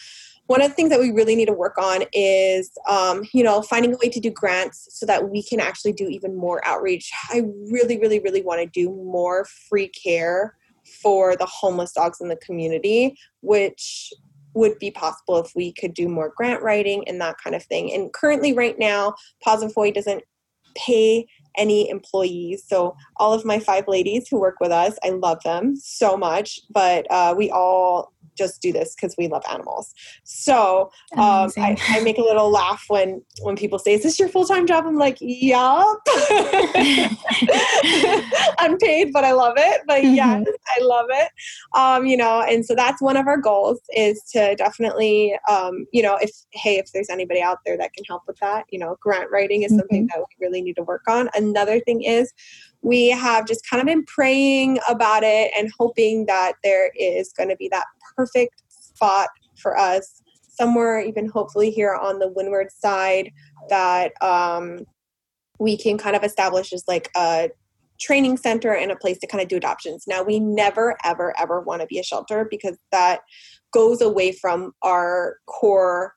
one of the things that we really need to work on is um, you know finding a way to do grants so that we can actually do even more outreach i really really really want to do more free care for the homeless dogs in the community which would be possible if we could do more grant writing and that kind of thing and currently right now Paws of Hawaii doesn't pay any employees so all of my five ladies who work with us i love them so much but uh, we all just do this because we love animals. So um, I, I, make a little laugh when when people say, "Is this your full time job?" I'm like, "Yup." Unpaid, but I love it. But mm-hmm. yes, I love it. Um, you know, and so that's one of our goals is to definitely, um, you know, if hey, if there's anybody out there that can help with that, you know, grant writing is mm-hmm. something that we really need to work on. Another thing is we have just kind of been praying about it and hoping that there is going to be that perfect spot for us somewhere even hopefully here on the windward side that um, we can kind of establish as like a training center and a place to kind of do adoptions. Now we never ever ever want to be a shelter because that goes away from our core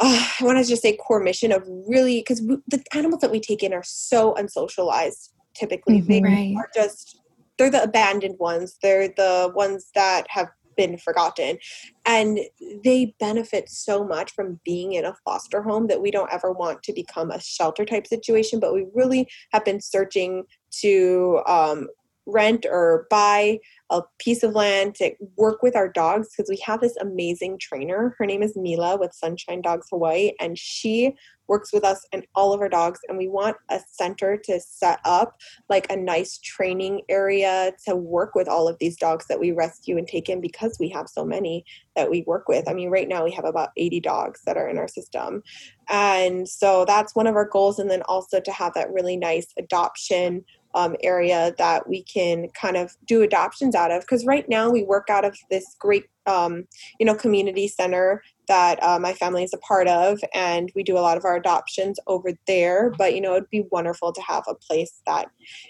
uh, I want to just say core mission of really because the animals that we take in are so unsocialized. Typically, mm-hmm, they right. are just they're the abandoned ones. They're the ones that have been forgotten, and they benefit so much from being in a foster home that we don't ever want to become a shelter type situation. But we really have been searching to um, rent or buy a piece of land to work with our dogs because we have this amazing trainer. Her name is Mila with Sunshine Dogs Hawaii, and she works with us and all of our dogs. And we want a center to set up like a nice training area to work with all of these dogs that we rescue and take in because we have so many that we work with. I mean, right now we have about 80 dogs that are in our system. And so that's one of our goals. And then also to have that really nice adoption um, area that we can kind of do adoptions out of. Because right now we work out of this great um, you know community center that uh, my family is a part of and we do a lot of our adoptions over there. But you know it'd be wonderful to have a place that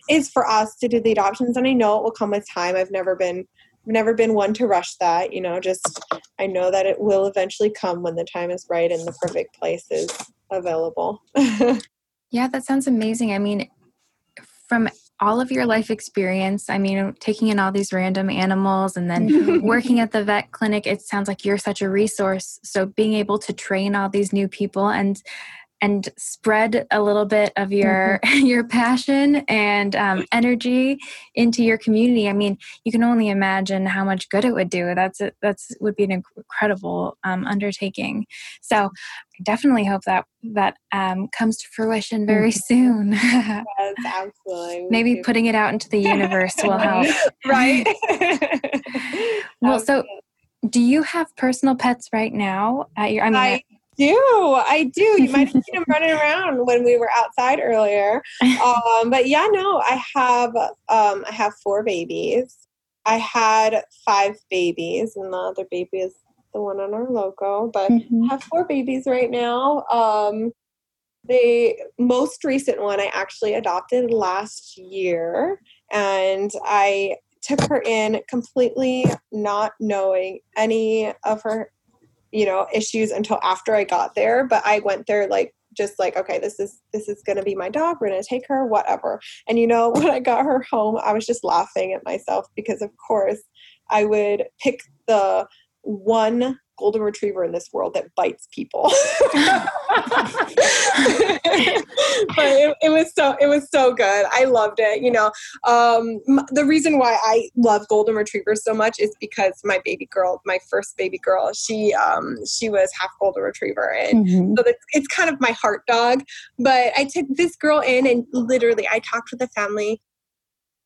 is for us to do the adoptions and i know it will come with time. I've never been I've never been one to rush that you know just i know that it will eventually come when the time is right and the perfect place is available. Yeah that sounds amazing. I mean from all of your life experience, I mean, taking in all these random animals and then working at the vet clinic, it sounds like you're such a resource. So being able to train all these new people and and spread a little bit of your mm-hmm. your passion and um, energy into your community. I mean you can only imagine how much good it would do. That's a, that's would be an incredible um, undertaking. So i definitely hope that that um, comes to fruition very mm-hmm. soon. Yes absolutely. Maybe putting it out into the universe will help. Right? Well so do you have personal pets right now at your i mean I, do. I do. You might have seen him running around when we were outside earlier. Um, but yeah, no, I have um, I have four babies. I had five babies, and the other baby is the one on our logo. But mm-hmm. I have four babies right now. Um, the most recent one I actually adopted last year, and I took her in completely not knowing any of her you know issues until after i got there but i went there like just like okay this is this is going to be my dog we're going to take her whatever. And you know when i got her home i was just laughing at myself because of course i would pick the one golden retriever in this world that bites people. but it, it, was so it was so good. I loved it. You know, um, the reason why I love golden retrievers so much is because my baby girl, my first baby girl, she um, she was half golden retriever, and mm-hmm. so it's, it's kind of my heart dog. But I took this girl in, and literally, I talked with the family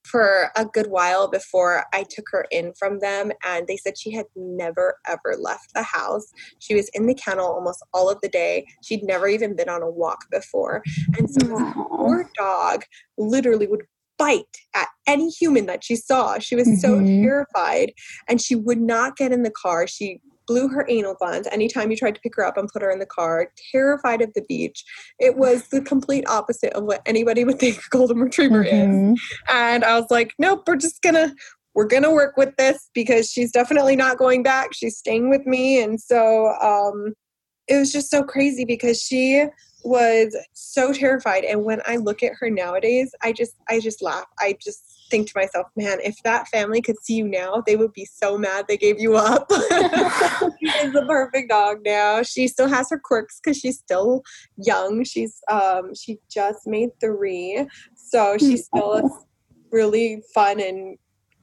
for a good while before I took her in from them. And they said she had never, ever left the house. She was in the kennel almost all of the day. She'd never even been on a walk before. And so this poor dog literally would bite at any human that she saw. She was mm-hmm. so terrified and she would not get in the car. She blew her anal glands anytime you tried to pick her up and put her in the car, terrified of the beach. It was the complete opposite of what anybody would think a golden retriever mm-hmm. is. And I was like, nope, we're just gonna we're gonna work with this because she's definitely not going back. She's staying with me. And so um it was just so crazy because she was so terrified and when i look at her nowadays i just i just laugh i just think to myself, man, if that family could see you now, they would be so mad they gave you up. she is a perfect dog now. She still has her quirks because she's still young. She's um she just made three, so she's still really fun and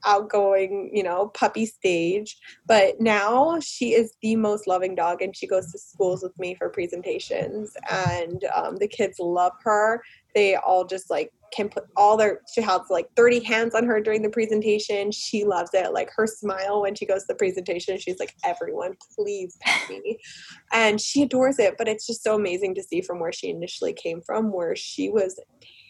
outgoing, you know, puppy stage. But now she is the most loving dog, and she goes to schools with me for presentations, and um, the kids love her. They all just like can put all their she has like 30 hands on her during the presentation. She loves it. Like her smile when she goes to the presentation she's like everyone please pet me. And she adores it. But it's just so amazing to see from where she initially came from where she was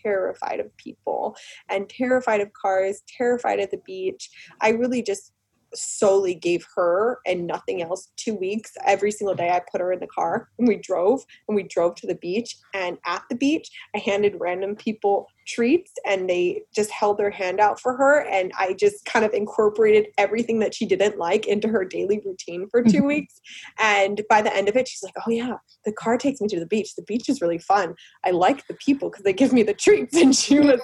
terrified of people and terrified of cars, terrified at the beach. I really just solely gave her and nothing else two weeks every single day i put her in the car and we drove and we drove to the beach and at the beach i handed random people treats and they just held their hand out for her and i just kind of incorporated everything that she didn't like into her daily routine for 2 mm-hmm. weeks. And by the end of it she's like oh yeah the car takes me to the beach. The beach is really fun. I like the people because they give me the treats. And she was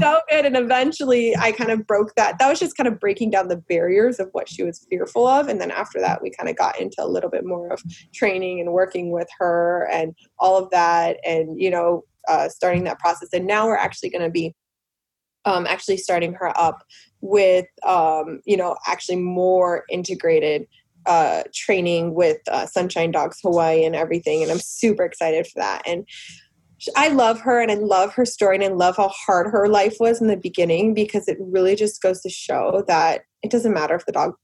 so good. And eventually i kind of broke that. That was just kind of breaking down the barriers of what she was fearful of. And then after that we kind of got into a little bit more of training and working with her and all of that. And you know uh, starting that process. And now we're actually going to be um, actually starting her up with, um, you know, actually more integrated uh, training with uh, Sunshine Dogs Hawaii and everything. And I'm super excited for that. And I love her and I love her story and I love how hard her life was in the beginning because it really just goes to show that it doesn't matter if the dog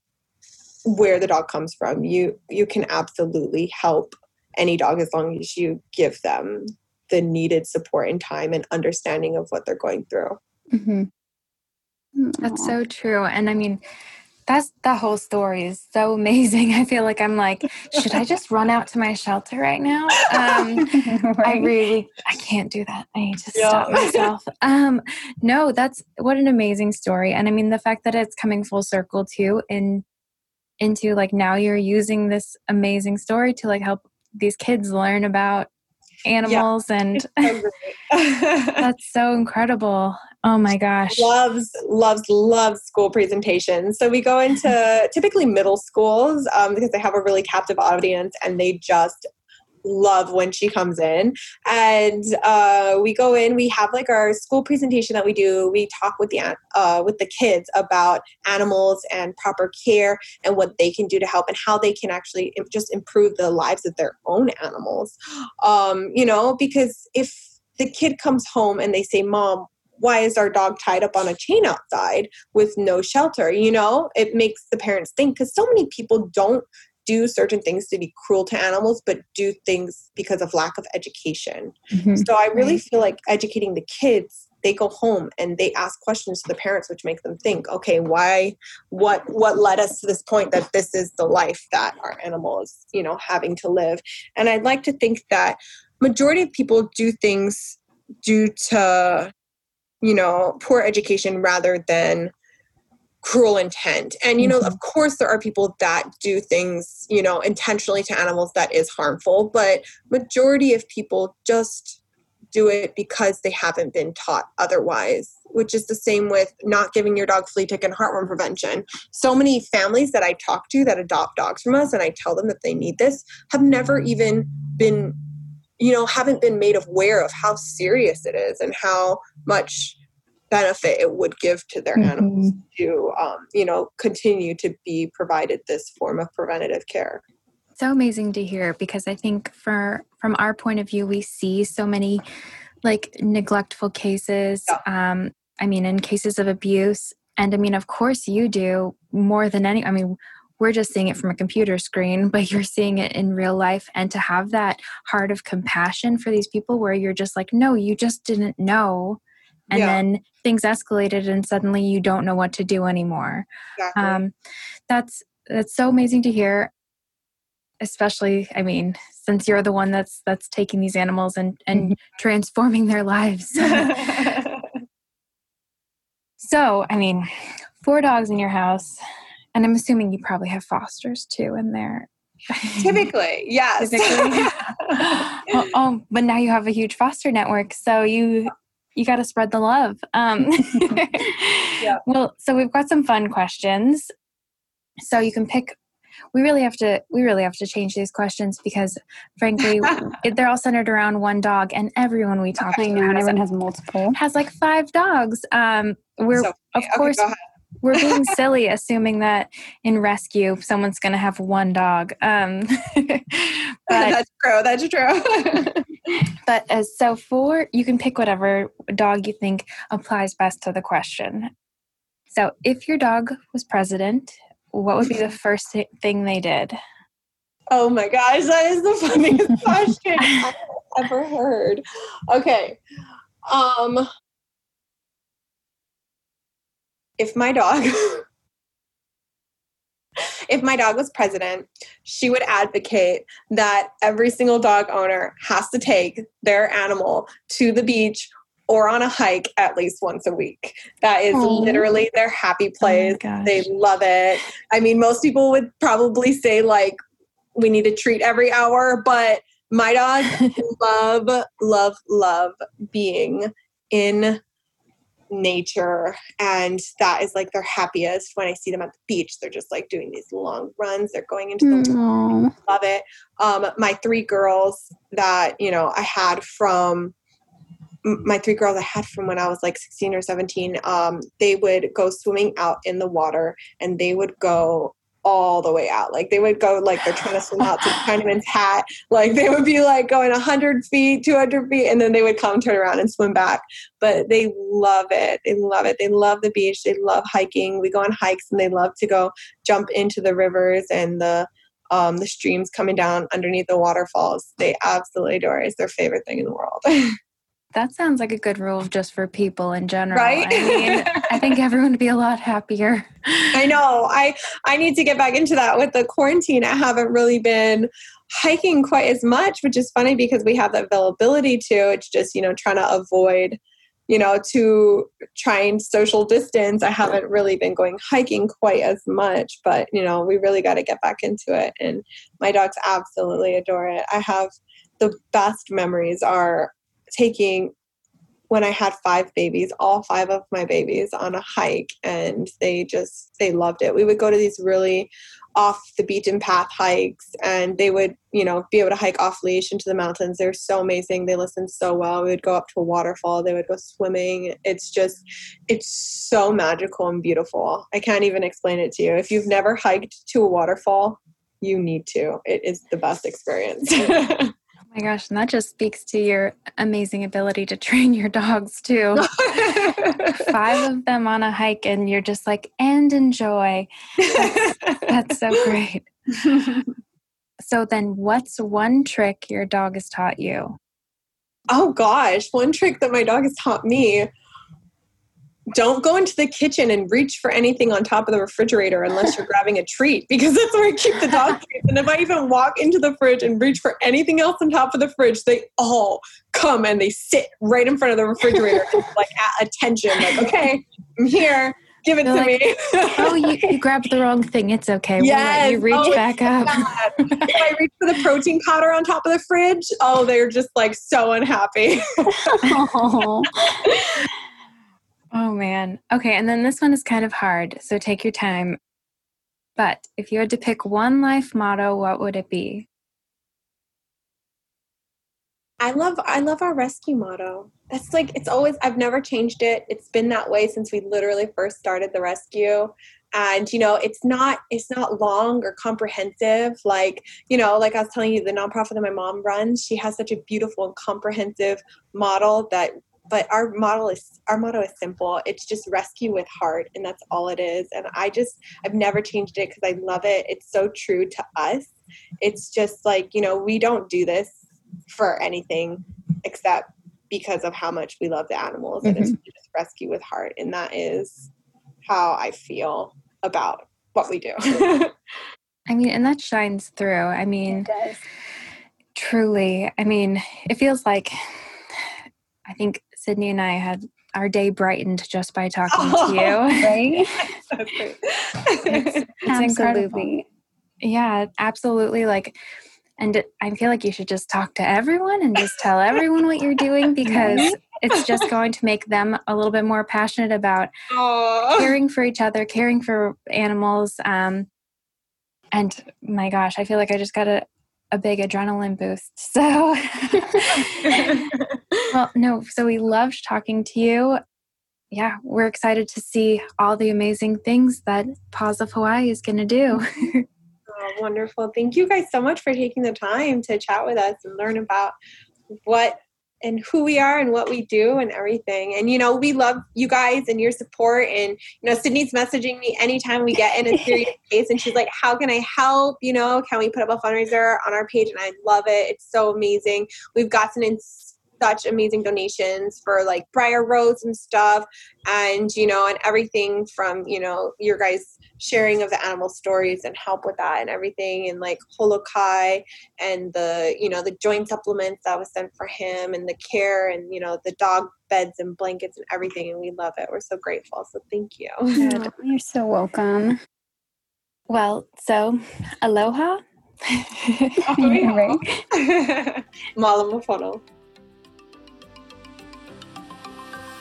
where the dog comes from. You you can absolutely help any dog as long as you give them the needed support and time and understanding of what they're going through. Mm-hmm. That's so true. And I mean, that's the whole story is so amazing. I feel like I'm like, should I just run out to my shelter right now? Um, right. I really, I can't do that. I need to yeah. stop myself. Um, no, that's what an amazing story. And I mean, the fact that it's coming full circle too, in into like now you're using this amazing story to like help these kids learn about animals yeah. and so that's so incredible. Oh my gosh. Loves loves loves school presentations. So we go into typically middle schools um, because they have a really captive audience and they just love when she comes in. And uh, we go in, we have like our school presentation that we do. We talk with the uh, with the kids about animals and proper care and what they can do to help and how they can actually just improve the lives of their own animals. Um, you know, because if the kid comes home and they say, "Mom, why is our dog tied up on a chain outside with no shelter you know it makes the parents think because so many people don't do certain things to be cruel to animals, but do things because of lack of education. Mm-hmm. So I really feel like educating the kids, they go home and they ask questions to the parents, which make them think, okay, why, what, what led us to this point that this is the life that our animal is, you know, having to live. And I'd like to think that majority of people do things due to, you know, poor education rather than cruel intent and you know mm-hmm. of course there are people that do things you know intentionally to animals that is harmful but majority of people just do it because they haven't been taught otherwise which is the same with not giving your dog flea tick and heartworm prevention so many families that i talk to that adopt dogs from us and i tell them that they need this have never even been you know haven't been made aware of how serious it is and how much benefit it would give to their mm-hmm. animals to um, you know continue to be provided this form of preventative care so amazing to hear because i think for from our point of view we see so many like neglectful cases yeah. um i mean in cases of abuse and i mean of course you do more than any i mean we're just seeing it from a computer screen, but you're seeing it in real life. And to have that heart of compassion for these people where you're just like, no, you just didn't know and yeah. then things escalated and suddenly you don't know what to do anymore exactly. um, that's that's so amazing to hear especially i mean since you're the one that's that's taking these animals and and transforming their lives so i mean four dogs in your house and i'm assuming you probably have fosters too in there typically yes typically. oh, oh, but now you have a huge foster network so you you got to spread the love. Um, yeah. Well, so we've got some fun questions. So you can pick. We really have to. We really have to change these questions because, frankly, they're all centered around one dog, and everyone we talk to, everyone has multiple, has like five dogs. Um, we're so, of okay, course we're being silly assuming that in rescue someone's going to have one dog. Um, but, that's true. That's true. but as so for you can pick whatever dog you think applies best to the question. So if your dog was president, what would be the first thing they did? Oh my gosh, that is the funniest question I've ever heard. Okay. Um if my dog if my dog was president, she would advocate that every single dog owner has to take their animal to the beach or on a hike at least once a week. That is Aww. literally their happy oh place. Oh they love it. I mean, most people would probably say like we need a treat every hour, but my dog love, love, love being in nature and that is like their happiest when i see them at the beach they're just like doing these long runs they're going into the Aww. love it um my three girls that you know i had from my three girls I had from when I was like 16 or 17, um, they would go swimming out in the water and they would go all the way out. Like they would go like they're trying to swim out to Chinaman's hat. Like they would be like going 100 feet, 200 feet, and then they would come turn around and swim back. But they love it. They love it. They love the beach. They love hiking. We go on hikes and they love to go jump into the rivers and the um, the streams coming down underneath the waterfalls. They absolutely adore it. It's their favorite thing in the world. That sounds like a good rule just for people in general. Right? I mean, I think everyone would be a lot happier. I know. I I need to get back into that with the quarantine. I haven't really been hiking quite as much, which is funny because we have the availability to. It's just, you know, trying to avoid, you know, to try and social distance. I haven't really been going hiking quite as much, but you know, we really got to get back into it. And my dogs absolutely adore it. I have the best memories are taking when I had five babies, all five of my babies on a hike, and they just they loved it. We would go to these really off the beaten path hikes, and they would you know be able to hike off leash into the mountains. They're so amazing. They listen so well. We would go up to a waterfall. They would go swimming. It's just it's so magical and beautiful. I can't even explain it to you. If you've never hiked to a waterfall, you need to. It is the best experience. my gosh, and that just speaks to your amazing ability to train your dogs too. Five of them on a hike, and you're just like, and enjoy. That's, that's so great. so, then what's one trick your dog has taught you? Oh gosh, one trick that my dog has taught me don't go into the kitchen and reach for anything on top of the refrigerator unless you're grabbing a treat because that's where I keep the dog treats. And if I even walk into the fridge and reach for anything else on top of the fridge, they all come and they sit right in front of the refrigerator, like at attention, like, okay, I'm here. Give it They're to like, me. oh, you, you, grabbed the wrong thing. It's okay. Yes. We'll you reach oh, back up. if I reach for the protein powder on top of the fridge, oh, they're just like so unhappy. oh. Oh man. Okay, and then this one is kind of hard, so take your time. But if you had to pick one life motto, what would it be? I love I love our rescue motto. That's like it's always I've never changed it. It's been that way since we literally first started the rescue. And you know, it's not it's not long or comprehensive like, you know, like I was telling you the nonprofit that my mom runs, she has such a beautiful and comprehensive model that but our model is our motto is simple. It's just rescue with heart and that's all it is. And i just i've never changed it because i love it. It's so true to us. It's just like you know we don't do this for anything except because of how much we love the animals mm-hmm. and it's mm-hmm. just rescue with heart and that is how i feel about what we do. I mean and that shines through. I mean truly i mean it feels like I think Sydney and I had our day brightened just by talking oh, to you. Right? it's, it's absolutely. Incredible. Yeah, absolutely. Like, and I feel like you should just talk to everyone and just tell everyone what you're doing because it's just going to make them a little bit more passionate about oh. caring for each other, caring for animals. Um, and my gosh, I feel like I just got a, a big adrenaline boost. So, well, no, so we loved talking to you. Yeah, we're excited to see all the amazing things that Paws of Hawaii is going to do. oh, wonderful. Thank you guys so much for taking the time to chat with us and learn about what and who we are and what we do and everything. And you know, we love you guys and your support. And you know, Sydney's messaging me anytime we get in a serious case, and she's like, "How can I help? You know, can we put up a fundraiser on our page?" And I love it. It's so amazing. We've gotten in such amazing donations for like Briar Rose and stuff, and you know, and everything from you know your guys sharing of the animal stories and help with that and everything, and like Holokai and the you know the joint supplements that was sent for him and the care and you know the dog beds and blankets and everything, and we love it. We're so grateful. So thank you. Good. You're so welcome. Well, so aloha. right. Malama pono.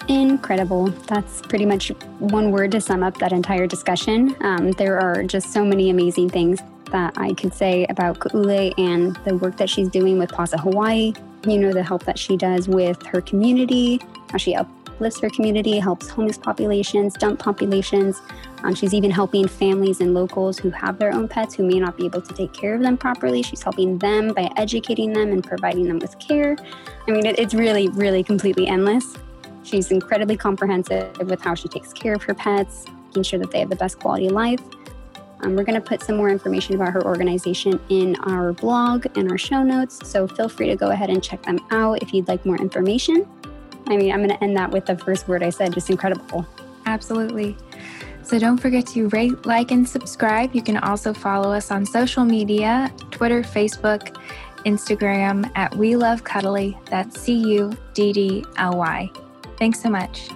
Incredible. That's pretty much one word to sum up that entire discussion. Um, there are just so many amazing things that I could say about Ku'ule and the work that she's doing with Paws of Hawaii. You know, the help that she does with her community, how she uplifts her community, helps homeless populations, dump populations. Um, she's even helping families and locals who have their own pets who may not be able to take care of them properly. She's helping them by educating them and providing them with care. I mean, it, it's really, really completely endless. She's incredibly comprehensive with how she takes care of her pets, making sure that they have the best quality of life. Um, we're going to put some more information about her organization in our blog and our show notes, so feel free to go ahead and check them out if you'd like more information. I mean, I'm going to end that with the first word I said just incredible. Absolutely. So don't forget to rate, like, and subscribe. You can also follow us on social media Twitter, Facebook, Instagram at We Love Cuddly. That's C U D D L Y. Thanks so much.